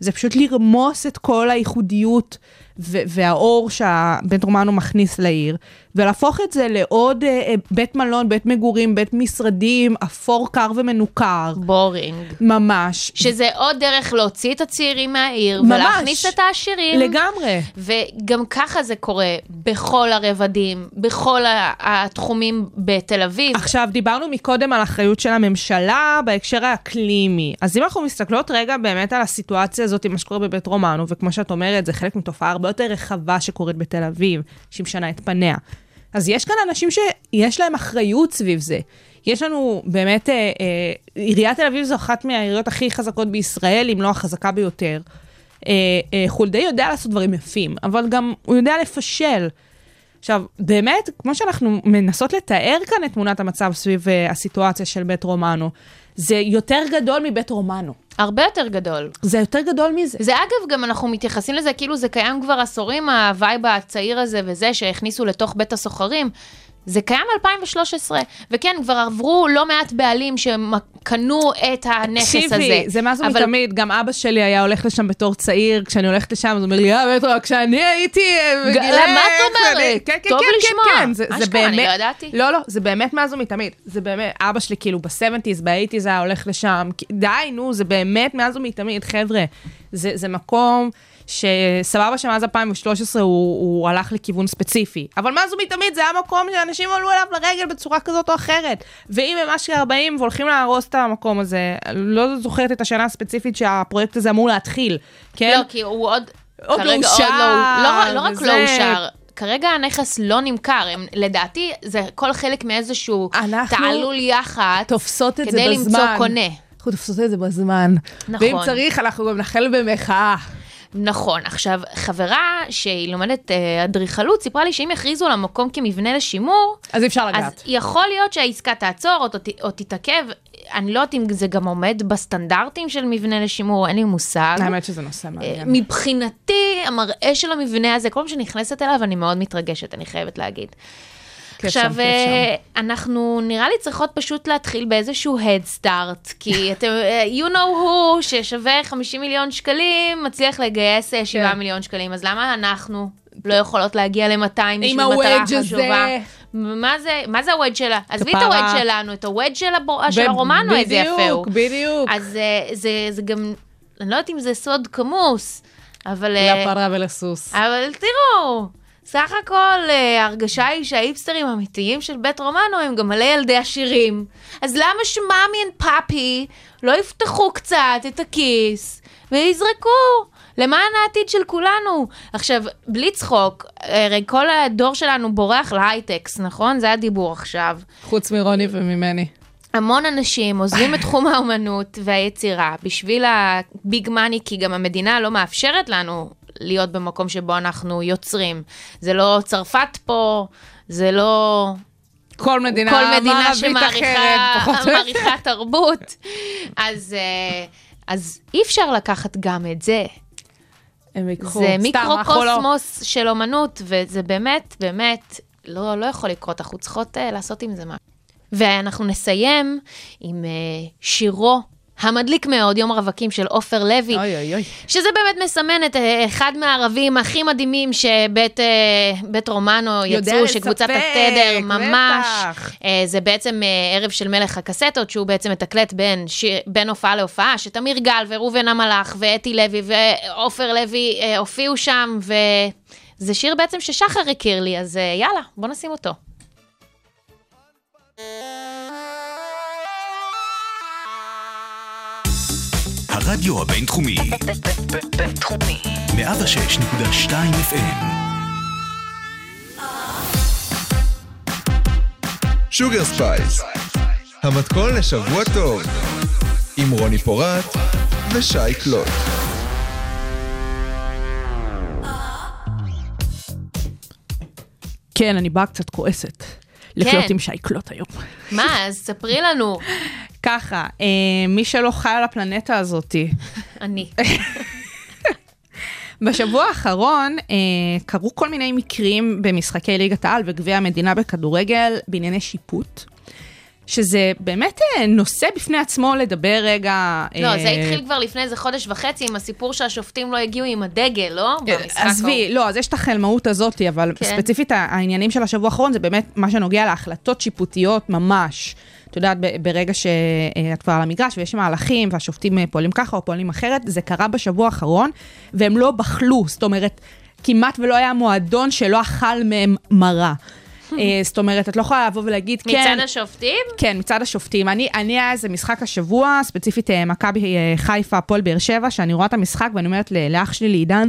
Speaker 5: זה פשוט לרמוס את כל הייחודיות והאור שהבית רומנו מכניס לעיר, ולהפוך את זה לעוד אה, אה, בית מלון, בית מגורים, בית משרדים, אפור קר ומנוכר.
Speaker 4: boring.
Speaker 5: ממש.
Speaker 4: שזה עוד דרך להוציא את הצעירים מהעיר,
Speaker 5: ממש.
Speaker 4: ולהכניס את העשירים.
Speaker 5: לגמרי.
Speaker 4: וגם ככה זה קורה בכל הרבדים, בכל התחומים בתל אביב.
Speaker 5: עכשיו, דיברנו מקודם על אחריות של הממשלה בהקשר האקלימי. אז אם אנחנו מסתכלות רגע באמת על הסיטואציה הזאת, מה שקורה בבית רומנו, וכמו שאת אומרת, זה חלק מתופעה הרבה יותר רחבה שקורית בתל אביב, שמשנה את פניה. אז יש כאן אנשים שיש להם אחריות סביב זה. יש לנו באמת, אה, אה, עיריית תל אביב זו אחת מהעיריות הכי חזקות בישראל, אם לא החזקה ביותר. אה, אה, חולדאי יודע לעשות דברים יפים, אבל גם הוא יודע לפשל. עכשיו, באמת, כמו שאנחנו מנסות לתאר כאן את תמונת המצב סביב uh, הסיטואציה של בית רומנו, זה יותר גדול מבית רומנו.
Speaker 4: הרבה יותר גדול.
Speaker 5: זה יותר גדול מזה.
Speaker 4: זה אגב, גם אנחנו מתייחסים לזה כאילו זה קיים כבר עשורים, ה vibe הצעיר הזה וזה שהכניסו לתוך בית הסוחרים. זה קיים מ-2013, וכן, כבר עברו לא מעט בעלים שקנו את הנכס הזה.
Speaker 5: תקשיבי, זה מאז
Speaker 4: אבל-
Speaker 5: ומתמיד, גם אבא שלי היה הולך לשם בתור צעיר, כשאני הולכת לשם, אז הוא אומר לי, אה, בטח, כשאני הייתי אה, בגילי...
Speaker 4: מה את אומרת?
Speaker 5: אני-" כן, כן,
Speaker 4: טוב
Speaker 5: כן,
Speaker 4: לשמוע.
Speaker 5: כן, כן, זה- זה
Speaker 4: אשכרה, אני
Speaker 5: באמת-
Speaker 4: לא ידעתי.
Speaker 5: לא, לא, זה באמת מאז ומתמיד. זה באמת, אבא שלי כאילו ב-70's, ב-80's היה הולך לשם. די, נו, זה באמת מאז ומתמיד, חבר'ה. זה זה מקום שסבבה שמאז 2013 הוא, הוא הלך לכיוון ספציפי. אבל מאז ומתמיד זה היה מקום שאנשים עלו אליו לרגל בצורה כזאת או אחרת. ואם הם אשכרה באים והולכים להרוס את המקום הזה, לא זוכרת את השנה הספציפית שהפרויקט הזה אמור להתחיל, כן?
Speaker 4: לא, כי הוא עוד...
Speaker 5: עוד לא אושר,
Speaker 4: לא, לא רק
Speaker 5: וזה-
Speaker 4: לא אושר, כרגע הנכס לא נמכר. הם, לדעתי, זה כל חלק מאיזשהו תעלול יח"צ,
Speaker 5: תופסות את זה
Speaker 4: כדי. למצוא קונה.
Speaker 5: אנחנו תופסות את זה בזמן.
Speaker 4: נכון.
Speaker 5: ואם צריך, אנחנו גם נחל במחאה.
Speaker 4: נכון. עכשיו, חברה שהיא לומדת אה, אדריכלות, סיפרה לי שאם יכריזו על המקום כמבנה לשימור,
Speaker 5: אז אפשר
Speaker 4: אז
Speaker 5: לגעת.
Speaker 4: יכול להיות שהעסקה תעצור או, ת- או תתעכב. אני לא יודעת אם זה גם עומד בסטנדרטים של מבנה לשימור, אין לי מושג.
Speaker 5: האמת שזה נושא
Speaker 4: אה,
Speaker 5: מעניין.
Speaker 4: מבחינתי, המראה של המבנה הזה, כל פעם שאני נכנסת אליו, אני מאוד מתרגשת, אני חייבת להגיד.
Speaker 5: כיף
Speaker 4: עכשיו, אה, אנחנו נראה לי צריכות פשוט להתחיל באיזשהו head start, כי אתם, אה, you know who, ששווה 50 מיליון שקלים, מצליח לגייס אה, 7
Speaker 5: כן.
Speaker 4: מיליון שקלים, אז למה אנחנו לא יכולות להגיע ל-200 בשביל מטרה חשובה? מה זה, מה זה הוודג' שלה? עזבי את. הוודג' שלנו, את הוודג' של, הבור... של
Speaker 5: ב-
Speaker 4: הרומנו, איזה יפה הוא.
Speaker 5: בדיוק, בדיוק.
Speaker 4: אז אה, זה, זה גם, אני לא יודעת אם זה סוד כמוס, אבל... אה,
Speaker 5: לפרה ולסוס.
Speaker 4: אבל תראו, סך הכל אה, ההרגשה היא שההיפסטרים האמיתיים של בית רומנו הם גם מלא ילדי עשירים. אז למה שמאמי and פאפי לא יפתחו קצת את הכיס ויזרקו? למען העתיד של כולנו. עכשיו, בלי צחוק, הרי כל הדור שלנו בורח להייטקס, נכון? זה הדיבור עכשיו.
Speaker 5: חוץ מרוני וממני.
Speaker 4: המון אנשים עוזבים את תחום האומנות והיצירה בשביל הביג מאני, כי גם המדינה לא מאפשרת לנו להיות במקום שבו אנחנו יוצרים. זה לא צרפת פה, זה לא
Speaker 5: כל מדינה
Speaker 4: כל מדינה שמעריכה תרבות. אז, אה, אז אי אפשר לקחת גם את זה.
Speaker 5: הם ייקחו.
Speaker 4: זה
Speaker 5: לא-
Speaker 4: מיקרוקוסמוס של אומנות, וזה באמת, באמת, לא, לא יכול לקרות, אנחנו צריכות uh, לעשות עם זה משהו. ואנחנו נסיים עם uh, שירו המדליק מאוד, יום רווקים של עופר לוי.
Speaker 5: אוי אוי אוי.
Speaker 4: שזה באמת מסמן את אה, אחד מהערבים הכי מדהימים שבית אה, רומנו יצאו, שקבוצת התדר ממש.
Speaker 5: בטח.
Speaker 4: אה, זה בעצם ערב של מלך הקסטות, שהוא בעצם מתקלט בין, בין הופעה להופעה, שתמיר גל וראובן המלאך ואתי לוי ועופר לוי הופיעו שם, וזה שיר בעצם ששחר הכיר לי, אז יאללה, בוא נשים אותו.
Speaker 1: הרדיו הבינתחומי,
Speaker 2: בינתחומי.
Speaker 1: 106.2 FM,
Speaker 3: Sugar Spice, המתכון לשבוע טוב, עם רוני פורט ושי קלוט.
Speaker 5: כן, אני באה קצת כועסת. לחיות עם שי קלוט היום.
Speaker 4: מה, אז ספרי לנו.
Speaker 5: ככה, אה, מי שלא חי על הפלנטה הזאתי,
Speaker 4: אני.
Speaker 5: בשבוע האחרון אה, קרו כל מיני מקרים במשחקי ליגת העל וגביע המדינה בכדורגל בענייני שיפוט. שזה באמת אה, נושא בפני עצמו לדבר רגע.
Speaker 4: לא,
Speaker 5: אה,
Speaker 4: זה התחיל כבר לפני איזה חודש וחצי עם הסיפור שהשופטים לא הגיעו עם הדגל, לא? במשחק ההוא.
Speaker 5: עזבי, לא, אז יש את החלמאות הזאת, אבל
Speaker 4: כן.
Speaker 5: ספציפית העניינים של השבוע האחרון זה באמת מה שנוגע להחלטות שיפוטיות ממש. את יודעת, ברגע שאת כבר על המגרש ויש מהלכים והשופטים אה, פועלים ככה או פועלים אחרת, זה קרה בשבוע האחרון, והם לא בחלו, זאת אומרת, כמעט ולא היה מועדון שלא אכל מהם מרה. אה, זאת אומרת, את לא יכולה לבוא ולהגיד, כן,
Speaker 4: מצד השופטים?
Speaker 5: כן, מצד השופטים. אני, אני היה איזה משחק השבוע, ספציפית אה, מכבי אה, חיפה, הפועל באר שבע, שאני רואה את המשחק ואני אומרת לאח שלי, לעידן,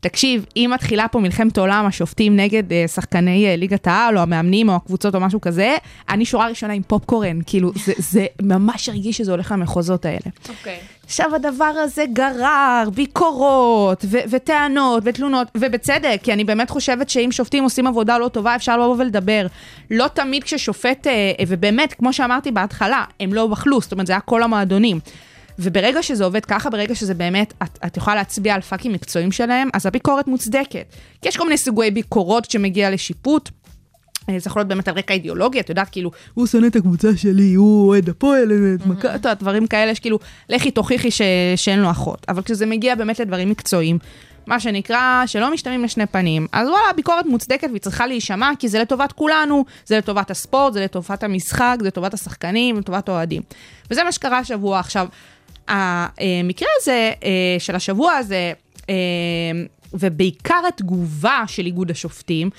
Speaker 5: תקשיב, אם מתחילה פה מלחמת עולם, השופטים נגד אה, שחקני אה, ליגת העל, או המאמנים, או הקבוצות, או משהו כזה, אני שורה ראשונה עם פופקורן, כאילו, זה, זה ממש הרגיש שזה הולך למחוזות האלה.
Speaker 4: אוקיי.
Speaker 5: עכשיו, הדבר הזה גרר ביקורות ו- וטענות ותלונות, ובצדק, כי אני באמת חושבת שאם שופטים עושים עבודה לא טובה, אפשר לבוא ולדבר. לא תמיד כששופט, אה, אה, ובאמת, כמו שאמרתי בהתחלה, הם לא בחלו, זאת אומרת, זה היה כל המועדונים. וברגע שזה עובד ככה, ברגע שזה באמת, את, את יכולה להצביע על פאקים מקצועיים שלהם, אז הביקורת מוצדקת. כי יש כל מיני סוגי ביקורות כשמגיע לשיפוט. אה, זה יכול להיות באמת על רקע אידיאולוגי, את יודעת, כאילו, הוא שונא את הקבוצה שלי, הוא אוהד הפועל, את מכבי, את דברים כאלה שכאילו, לכי תוכיחי ש... שאין לו אחות. אבל כשזה מגיע באמת לדברים מקצועיים, מה שנקרא, שלא משתמעים לשני פנים, אז וואלה, הביקורת מוצדקת והיא צריכה להישמע, כי זה לטובת כולנו, זה לטובת הספורט, זה לטובת המשחק, זה לטובת השחקנים, לטובת האוהדים. וזה מה שקרה השבוע. עכשיו, המקרה הזה, אה, של השבוע הזה, אה, ובעיקר התגובה של איגוד השופטים,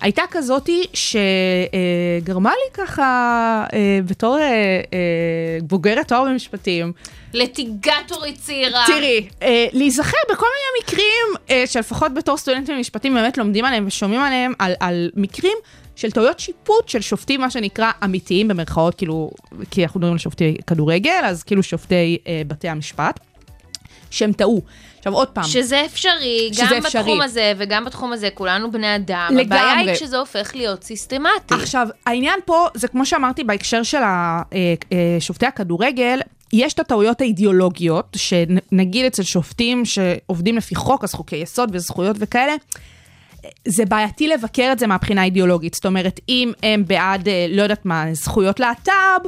Speaker 5: הייתה כזאתי שגרמה לי ככה, אה, בתור אה, אה, בוגרת תואר במשפטים,
Speaker 4: לטיגטורית צעירה.
Speaker 5: תראי, להיזכר בכל מיני מקרים שלפחות בתור סטודנטים במשפטים באמת לומדים עליהם ושומעים עליהם, על, על מקרים של טעויות שיפוט של שופטים, מה שנקרא אמיתיים במרכאות, כאילו, כי אנחנו מדברים על שופטי כדורגל, אז כאילו שופטי אה, בתי המשפט, שהם טעו. עכשיו עוד פעם,
Speaker 4: שזה אפשרי,
Speaker 5: שזה
Speaker 4: גם
Speaker 5: אפשרי.
Speaker 4: בתחום הזה וגם בתחום הזה, כולנו בני אדם.
Speaker 5: לגמרי.
Speaker 4: הבעיה היא כשזה הופך להיות סיסטמטי.
Speaker 5: עכשיו, העניין פה, זה כמו שאמרתי בהקשר של אה, אה, שופטי הכדורגל, יש את הטעויות האידיאולוגיות, שנגיד אצל שופטים שעובדים לפי חוק, אז חוקי יסוד וזכויות וכאלה, זה בעייתי לבקר את זה מהבחינה האידיאולוגית. זאת אומרת, אם הם בעד, אה, לא יודעת מה, זכויות להט"ב,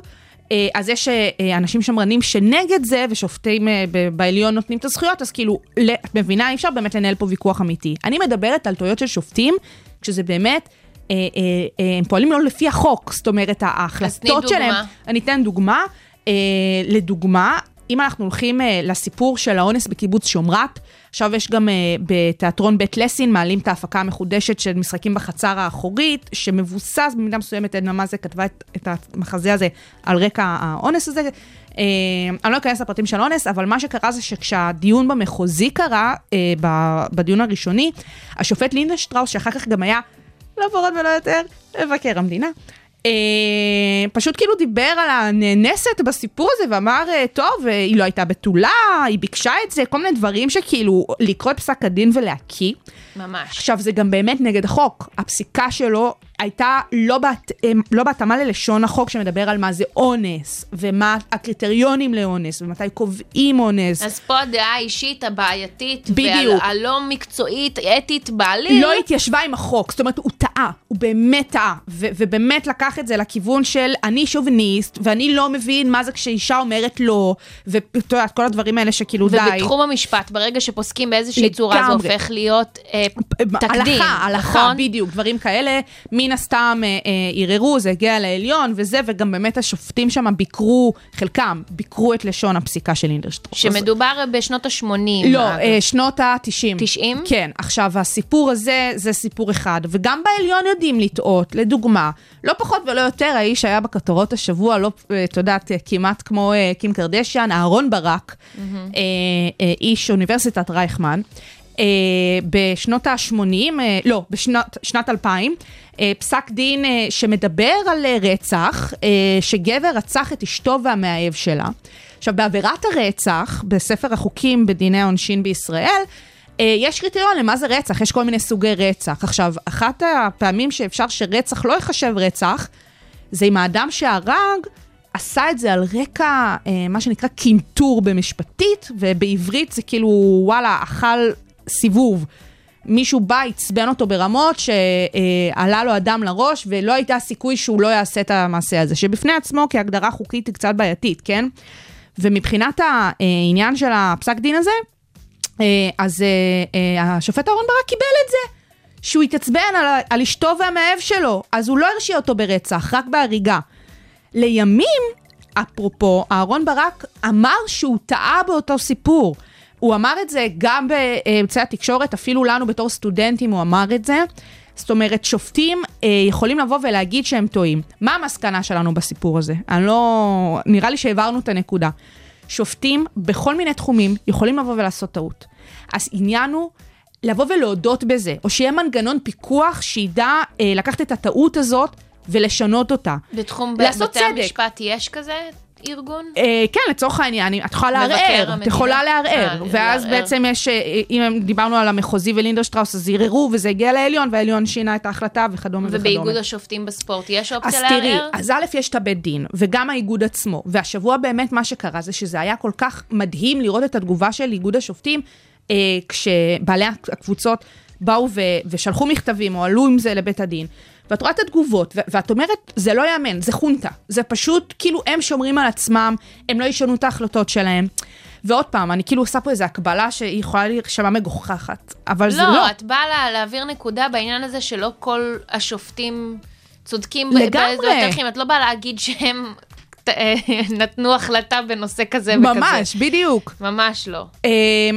Speaker 5: אז יש אה, אה, אנשים שמרנים שנגד זה, ושופטים אה, בעליון נותנים את הזכויות, אז כאילו, את מבינה, אי אפשר באמת לנהל פה ויכוח אמיתי. אני מדברת על טעויות של שופטים, כשזה באמת... אה, אה, אה, הם פועלים לא לפי החוק, זאת אומרת, ההחלטות. שלהם... אני אתן דוגמה. אה, לדוגמה, אם אנחנו הולכים אה, לסיפור של האונס בקיבוץ שומרת, עכשיו יש גם אה, בתיאטרון בית לסין, מעלים את ההפקה המחודשת של משחקים בחצר האחורית, שמבוסס במידה מסוימת, עדנה מזה כתבה את, את המחזה הזה על רקע האונס הזה. אה, אני לא אכנס לפרטים של האונס, אבל מה שקרה זה שכשהדיון במחוזי קרה, אה, בדיון הראשוני, השופט לינדשטראוס, שאחר כך גם היה, לא פחות ולא יותר, מבקר המדינה. אה, פשוט כאילו דיבר על הנאנסת בסיפור הזה ואמר, אה, טוב, אה, היא לא הייתה בתולה, היא ביקשה את זה, כל מיני דברים שכאילו לקרוא את פסק הדין ולהקיא.
Speaker 4: ממש.
Speaker 5: עכשיו, זה גם באמת נגד החוק. הפסיקה שלו הייתה לא, בת, לא בהתאמה ללשון החוק שמדבר על מה זה אונס, ומה הקריטריונים לאונס, ומתי קובעים אונס.
Speaker 4: אז פה הדעה האישית הבעייתית,
Speaker 5: בדיוק.
Speaker 4: והלא מקצועית, אתית בעליל,
Speaker 5: לא התיישבה עם החוק, זאת אומרת, הוא טעה, הוא באמת טעה, ו- ובאמת לקח את זה לכיוון של אני שוביניסט, ואני לא מבין מה זה כשאישה אומרת לא, ואת יודעת, כל הדברים האלה שכאילו די.
Speaker 4: ובתחום המשפט, ברגע שפוסקים באיזושהי צורה, זה
Speaker 5: לגמרי.
Speaker 4: הופך להיות אה, תקדים,
Speaker 5: הלכה, הלכה,
Speaker 4: נכון?
Speaker 5: בדיוק, דברים כאלה. מן הסתם אה, אה, ערערו, זה הגיע לעליון וזה, וגם באמת השופטים שם ביקרו, חלקם, ביקרו את לשון הפסיקה של אינדרשטרוף.
Speaker 4: שמדובר בשנות ה-80.
Speaker 5: לא, אה, שנות ה-90.
Speaker 4: 90?
Speaker 5: כן. עכשיו, הסיפור הזה, זה סיפור אחד, וגם בעליון יודעים לטעות. לדוגמה, לא פחות ולא יותר, האיש היה בכותרות השבוע, לא, את יודעת, כמעט כמו קים קרדשיאן, אהרון ברק, אה, אה, איש אוניברסיטת רייכמן. אה, בשנות ה-80, אה, לא, בשנת 2000, אה, פסק דין אה, שמדבר על אה, רצח, אה, שגבר רצח את אשתו והמאהב שלה. עכשיו, בעבירת הרצח, בספר החוקים בדיני העונשין בישראל, אה, יש קריטריון למה זה רצח, יש כל מיני סוגי רצח. עכשיו, אחת הפעמים שאפשר שרצח לא ייחשב רצח, זה אם האדם שהרג עשה את זה על רקע אה, מה שנקרא קינטור במשפטית, ובעברית זה כאילו, וואלה, אכל סיבוב. מישהו בא, עצבן אותו ברמות שעלה לו אדם לראש, ולא הייתה סיכוי שהוא לא יעשה את המעשה הזה, שבפני עצמו כהגדרה חוקית היא קצת בעייתית, כן? ומבחינת העניין של הפסק דין הזה, אה, אז אה, אה, השופט אהרן ברק קיבל את זה. שהוא התעצבן על, על אשתו והמאהב שלו, אז הוא לא הרשיע אותו ברצח, רק בהריגה. לימים, אפרופו, אהרן ברק אמר שהוא טעה באותו סיפור. הוא אמר את זה גם באמצעי התקשורת, אפילו לנו בתור סטודנטים הוא אמר את זה. זאת אומרת, שופטים אה, יכולים לבוא ולהגיד שהם טועים. מה המסקנה שלנו בסיפור הזה? אני לא... נראה לי שהעברנו את הנקודה. שופטים בכל מיני תחומים יכולים לבוא ולעשות טעות. אז עניין הוא לבוא ולהודות בזה, או שיהיה מנגנון פיקוח שידע אה, לקחת את הטעות הזאת ולשנות אותה.
Speaker 4: בתחום
Speaker 5: לעשות
Speaker 4: בתי
Speaker 5: צדק.
Speaker 4: המשפט יש כזה ארגון?
Speaker 5: אה, כן, לצורך העניין, את יכולה לערער, את? יכולה לערער, ואז. בעצם יש, אה, אם דיברנו על המחוזי ולינדרשטראוס, אז ערערו וזה הגיע לעליון, והעליון שינה את ההחלטה וכדומה וכדומה.
Speaker 4: ובאיגוד השופטים בספורט יש
Speaker 5: אז
Speaker 4: אופציה
Speaker 5: תראי,
Speaker 4: לערער?
Speaker 5: אז א', יש את הבית דין, וגם האיגוד עצמו, והשבוע באמת מה שקרה זה שזה היה כל כך מדהים לראות את התגובה של איגוד השופטים, אה, כשבעלי הקבוצות באו ו- ושלחו מכתבים, או עלו עם זה לבית הדין. ואת רואה את התגובות, ו- ואת אומרת, זה לא יאמן, זה חונטה. זה פשוט, כאילו, הם שומרים על עצמם, הם לא ישנו את ההחלטות שלהם. ועוד פעם, אני כאילו עושה פה איזו הקבלה שהיא יכולה להישמע מגוחכת, אבל זה לא.
Speaker 4: לא, את באה לה- להעביר נקודה בעניין הזה שלא כל השופטים צודקים
Speaker 5: לגמרי.
Speaker 4: בדרכים. את לא באה להגיד שהם נתנו החלטה בנושא כזה וכזה.
Speaker 5: ממש, בדיוק.
Speaker 4: ממש לא.
Speaker 5: אמ,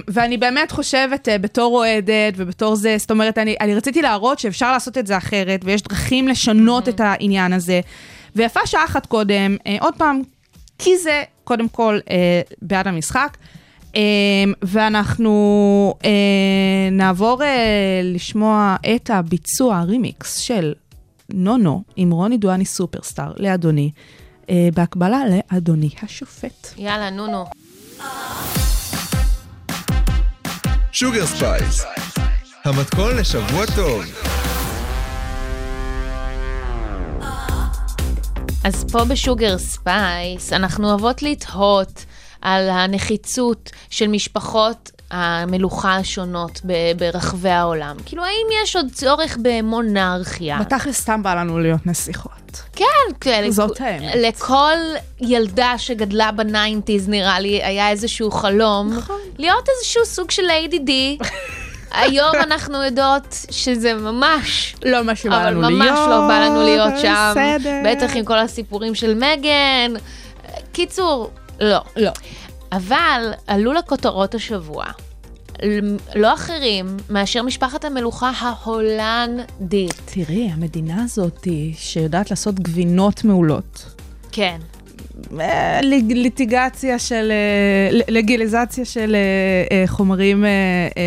Speaker 5: ואני באמת חושבת, אה, בתור אוהדת ובתור זה, זאת אומרת, אני, אני רציתי להראות שאפשר לעשות את זה אחרת, ויש דרכים לשנות את העניין הזה. ויפה שעה אחת קודם, אה, עוד פעם, כי זה קודם כל אה, בעד המשחק. אמ, ואנחנו אה, נעבור אה, לשמוע את הביצוע, הרימיקס של נונו עם רוני דואני סופרסטאר לאדוני, אה, בהקבלה לאדוני השופט.
Speaker 4: יאללה, נו נו.
Speaker 3: Sugar Spice, המתכון לשבוע טוב.
Speaker 4: אז פה ב Sugar Spice אנחנו אוהבות לתהות על הנחיצות של משפחות המלוכה השונות ב- ברחבי העולם. כאילו, האם יש עוד צורך במונרכיה?
Speaker 5: בתכלס סתם בא לנו להיות נסיכות.
Speaker 4: כן, כן.
Speaker 5: זאת האמת.
Speaker 4: לכל ילדה שגדלה בניינטיז, נראה לי, היה איזשהו חלום.
Speaker 5: נכון.
Speaker 4: להיות איזשהו סוג של ADD. היום אנחנו יודעות שזה ממש
Speaker 5: לא מה שבא
Speaker 4: אבל
Speaker 5: לנו להיות.
Speaker 4: ממש לא בא לנו להיות שם.
Speaker 5: בסדר.
Speaker 4: בטח עם כל הסיפורים של מגן. קיצור, לא.
Speaker 5: לא.
Speaker 4: אבל עלו לכותרות השבוע לא אחרים מאשר משפחת המלוכה ההולנדית.
Speaker 5: תראי, המדינה הזאת שיודעת לעשות גבינות מעולות.
Speaker 4: כן.
Speaker 5: אה, ליטיגציה של, אה, לגיליזציה של אה, חומרים...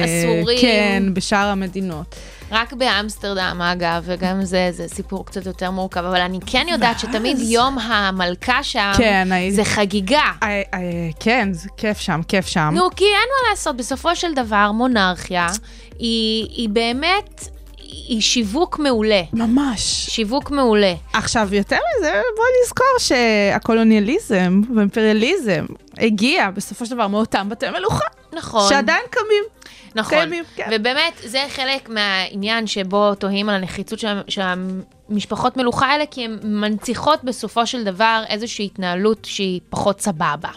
Speaker 4: אסורים.
Speaker 5: כן, בשאר המדינות.
Speaker 4: רק באמסטרדם, אגב, וגם זה, זה סיפור קצת יותר מורכב, אבל אני כן יודעת שתמיד יום המלכה שם,
Speaker 5: כן,
Speaker 4: זה חגיגה.
Speaker 5: אה, אה, כן, זה כיף שם, כיף שם.
Speaker 4: נו, כי אין מה לעשות, בסופו של דבר, מונרכיה היא, היא באמת, היא שיווק מעולה.
Speaker 5: ממש.
Speaker 4: שיווק מעולה.
Speaker 5: עכשיו, יותר מזה, בואי נזכור שהקולוניאליזם והאימפריאליזם הגיע בסופו של דבר מאותם בתי מלוכה.
Speaker 4: נכון.
Speaker 5: שעדיין קמים.
Speaker 4: נכון,
Speaker 5: קיימים, כן.
Speaker 4: ובאמת זה חלק מהעניין שבו תוהים על הנחיצות של, של המשפחות מלוכה האלה, כי הן מנציחות בסופו של דבר איזושהי התנהלות שהיא פחות סבבה.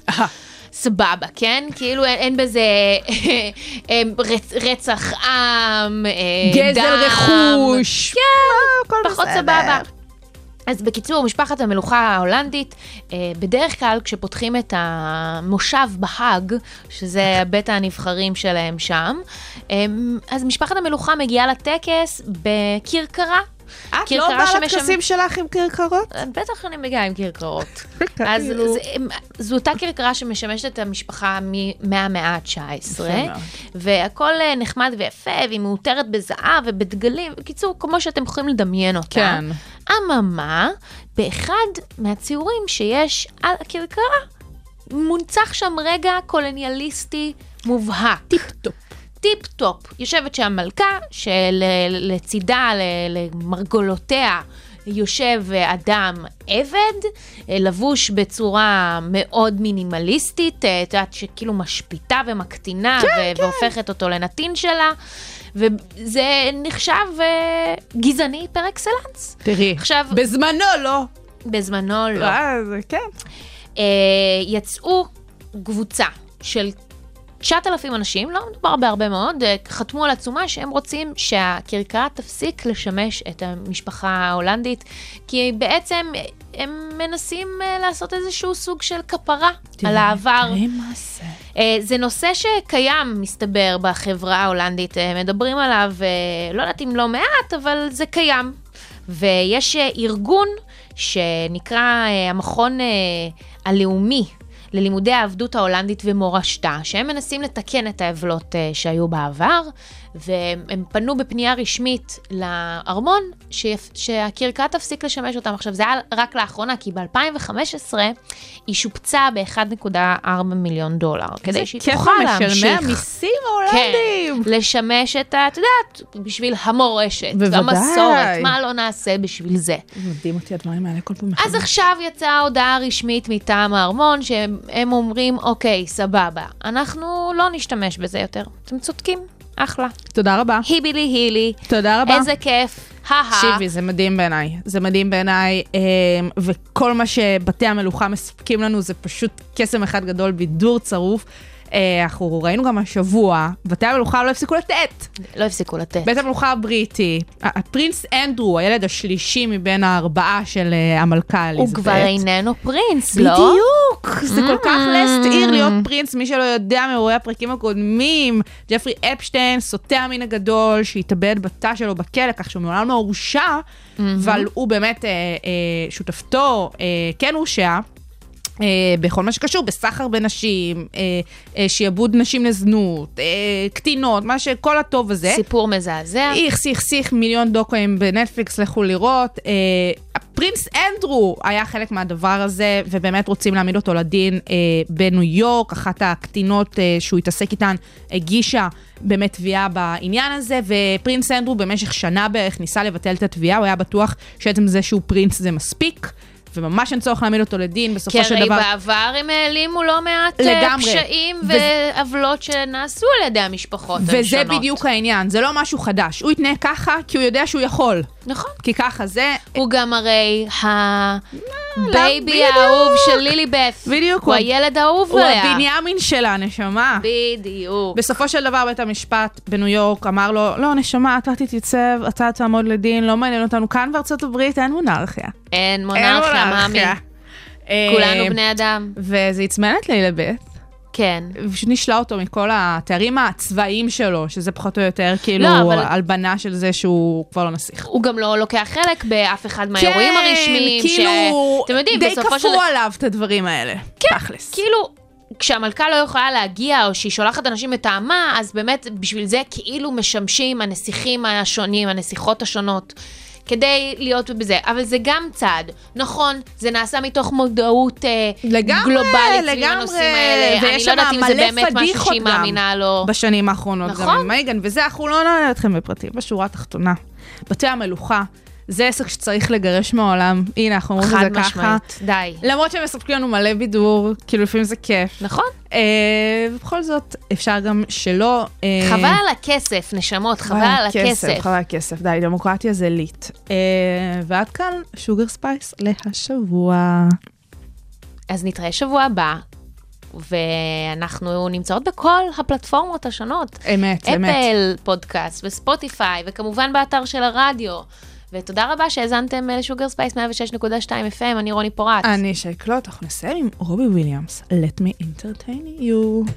Speaker 4: סבבה, כן? כאילו אין, אין בזה אה, רצ, רצח עם, אה,
Speaker 5: גזל
Speaker 4: דם.
Speaker 5: רכוש.
Speaker 4: כן,
Speaker 5: הכל
Speaker 4: פחות
Speaker 5: בסדר.
Speaker 4: סבבה. אז בקיצור, משפחת המלוכה ההולנדית, אה, בדרך כלל כשפותחים את המושב בהאג, שזה בית הנבחרים שלהם שם, אה, אז משפחת המלוכה מגיעה לטקס בכרכרה.
Speaker 5: את לא באה לטקסים שלך עם כרכרות?
Speaker 4: בטח אני מגיעה עם כרכרות. אז
Speaker 5: כאילו-
Speaker 4: זו אותה כרכרה שמשמשת את המשפחה מהמאה ה-19,
Speaker 5: יפה מאוד.
Speaker 4: והכל אה, נחמד ויפה, והיא מעוטרת בזהב ובדגלים, בקיצור, כמו שאתם יכולים לדמיין אותה.
Speaker 5: כן.
Speaker 4: אממה, באחד מהציורים שיש על הכרכרה, מונצח שם רגע קולוניאליסטי מובהק.
Speaker 5: טיפ-טופ.
Speaker 4: טיפ-טופ. יושבת שם מלכה, שלצידה, למרגולותיה, יושב אדם עבד, לבוש בצורה מאוד מינימליסטית, אה, את יודעת, שכאילו משפיטה ומקטינה
Speaker 5: כן,
Speaker 4: ו- והופכת אותו לנתין שלה, וזה נחשב אה, גזעני פר אקסלנס.
Speaker 5: תראי,
Speaker 4: עכשיו-
Speaker 5: בזמנו לא.
Speaker 4: בזמנו לא.
Speaker 5: אה, זה כן.
Speaker 4: אה, יצאו קבוצה של 9,000 אנשים, לא מדובר בהרבה מאוד, אה, חתמו על עצומה שהם רוצים שהכרכרה תפסיק לשמש את המשפחה ההולנדית, כי בעצם הם מנסים אה, לעשות איזשהו סוג של כפרה על העבר.
Speaker 5: זה.
Speaker 4: אה, זה נושא שקיים, מסתבר, בחברה ההולנדית. מדברים עליו, לא יודעת אם לא מעט, אבל זה קיים. ויש ארגון שנקרא המכון הלאומי ללימודי העבדות ההולנדית ומורשתה, שהם מנסים לתקן את העוולות אה, שהיו בעבר, והם פנו בפנייה רשמית לארמון שיפ- שהכרכרה תפסיק לשמש אותם. עכשיו, זה היה רק לאחרונה, כי ב-2015 היא שופצה ב-1.4 מיליון דולר, כדי שהיא
Speaker 5: כיף
Speaker 4: תוכל
Speaker 5: משלמי
Speaker 4: להמשיך.
Speaker 5: המיסים
Speaker 4: כן,
Speaker 5: ההולנדים.
Speaker 4: לשמש את ה... את יודעת, בשביל המורשת,
Speaker 5: בוודאי.
Speaker 4: המסורת, מה לא נעשה בשביל זה.
Speaker 5: מדהים אותי הדברים האלה כל פעם
Speaker 4: אז. עכשיו יצאה הודעה רשמית מטעם הארמון, שהם הם אומרים, אוקיי, סבבה, אנחנו לא נשתמש בזה יותר. אתם צודקים, אחלה.
Speaker 5: תודה רבה.
Speaker 4: היבילי הילי,
Speaker 5: תודה רבה.
Speaker 4: איזה כיף,
Speaker 5: תקשיבי, זה מדהים בעיניי. זה מדהים בעיניי, אה, וכל מה שבתי המלוכה מספקים לנו זה פשוט קסם אחד גדול, בידור צרוף. אה, אנחנו ראינו גם השבוע, בתי המלוכה לא הפסיקו לתת.
Speaker 4: לא הפסיקו לתת.
Speaker 5: בית המלוכה הבריטי, הפרינס אנדרו, הילד השלישי מבין הארבעה של אה, המלכה
Speaker 4: הוא
Speaker 5: אליזבת.
Speaker 4: כבר איננו פרינס, לא?
Speaker 5: זה כל כך
Speaker 4: Mm.
Speaker 5: last עיר להיות פרינס, מי שלא יודע מאירועי הפרקים הקודמים, ג'פרי אפשטיין, סוטה המין הגדול, שהתאבד בתא שלו בכלא, כך שהוא מעולם לא הורשע, אבל הוא באמת, אה, אה, שותפתו אה, כן הורשע. אה, בכל מה שקשור בסחר בנשים, אה, אה, שיעבוד נשים לזנות, אה, קטינות, מה שכל הטוב הזה.
Speaker 4: סיפור מזעזע.
Speaker 5: איך, איך, איך, מיליון דוקואים בנטפליקס, לכו לראות. אה, פרינס אנדרו היה חלק מהדבר הזה, ובאמת רוצים להעמיד אותו לדין אה, בניו יורק. אחת הקטינות אה, שהוא התעסק איתן הגישה באמת תביעה בעניין הזה, ו Prince אנדרו במשך שנה בערך ניסה לבטל את התביעה, הוא היה בטוח שעצם זה שהוא Prince זה מספיק. וממש אין צורך להעמיד אותו לדין, בסופו
Speaker 4: כי
Speaker 5: של
Speaker 4: הרי
Speaker 5: דבר...
Speaker 4: בעבר הם העלימו לא מעט אה,
Speaker 5: לגמרי.
Speaker 4: פשעים
Speaker 5: ו-
Speaker 4: ועוולות שנעשו על ידי המשפחות
Speaker 5: וזה
Speaker 4: השונות.
Speaker 5: בדיוק העניין, זה לא משהו חדש. הוא יתנהג ככה כי הוא יודע שהוא יכול.
Speaker 4: נכון.
Speaker 5: כי ככה זה,
Speaker 4: הוא גם הרי ה baby
Speaker 5: בדיוק.
Speaker 4: האהוב של ליליבת.
Speaker 5: בדיוק,
Speaker 4: הוא
Speaker 5: הוא-
Speaker 4: הילד האהוב
Speaker 5: הוא
Speaker 4: עליה.
Speaker 5: הבנימין שלה, נשמה.
Speaker 4: בדיוק.
Speaker 5: בסופו של דבר בית המשפט בניו יורק אמר לו, לא, נשמה, אתה תתייצב, אתה תעמוד לדין, לא מעניין אותנו. כאן בארצות הברית אין מונרכיה.
Speaker 4: אין מונרכיה, מאמי.
Speaker 5: אה,
Speaker 4: כולנו בני אדם.
Speaker 5: וזה עצמן את לילה ב',
Speaker 4: כן.
Speaker 5: ופשוט נשלה אותו מכל התארים הצבאיים שלו, שזה פחות או יותר כאילו
Speaker 4: לא, אבל-
Speaker 5: הלבנה של זה שהוא כבר לא נסיך.
Speaker 4: הוא גם לא לוקח חלק באף אחד מהאירועים הרשמיים.
Speaker 5: כן, כאילו,
Speaker 4: אתם יודעים,
Speaker 5: די
Speaker 4: בסופו של...
Speaker 5: כפו עליו את הדברים האלה. כן. תכלס.
Speaker 4: כאילו, כשהמלכה לא יכולה להגיע, או שהיא שולחת אנשים מטעמה, אז באמת, בשביל זה כאילו משמשים הנסיכים השונים, הנסיכות השונות. כדי להיות בזה, אבל זה גם צעד. נכון, זה נעשה מתוך מודעות אה,
Speaker 5: לגמרי,
Speaker 4: גלובלית סביב
Speaker 5: לגמרי,
Speaker 4: הנושאים האלה. אני לא יודעת אם זה באמת משהו שהיא. מאמינה לו.
Speaker 5: בשנים האחרונות,
Speaker 4: נכון.
Speaker 5: גם עם מייגן, וזה, אנחנו לא נעלה אתכם בפרטים, בשורה התחתונה. בתי המלוכה, זה עסק שצריך לגרש מהעולם. הנה, אנחנו אומרים את
Speaker 4: חד
Speaker 5: זה ככה.
Speaker 4: משמעית, די.
Speaker 5: למרות שהם מספקים לנו מלא בידור, כאילו לפעמים זה כיף.
Speaker 4: נכון?
Speaker 5: אה, ובכל זאת, אפשר גם שלא... אה,
Speaker 4: חבל על הכסף, נשמות, חבל על הכסף.
Speaker 5: חבל על הכסף, די, דמוקרטיה זה ליט. אה, ועד כאן, שוגר ספייס להשבוע.
Speaker 4: אז נתראה שבוע הבא, ואנחנו נמצאות בכל הפלטפורמות השונות.
Speaker 5: אמת, אמת.
Speaker 4: אפל, פודקאסט וספוטיפיי, וכמובן באתר של הרדיו. ותודה רבה שהאזנתם לשוגר ספייס 106.2 FM, אני רוני פורט.
Speaker 5: אני שייקלוט, אנחנו נסיים עם רובי וויליאמס, Let me entertain you.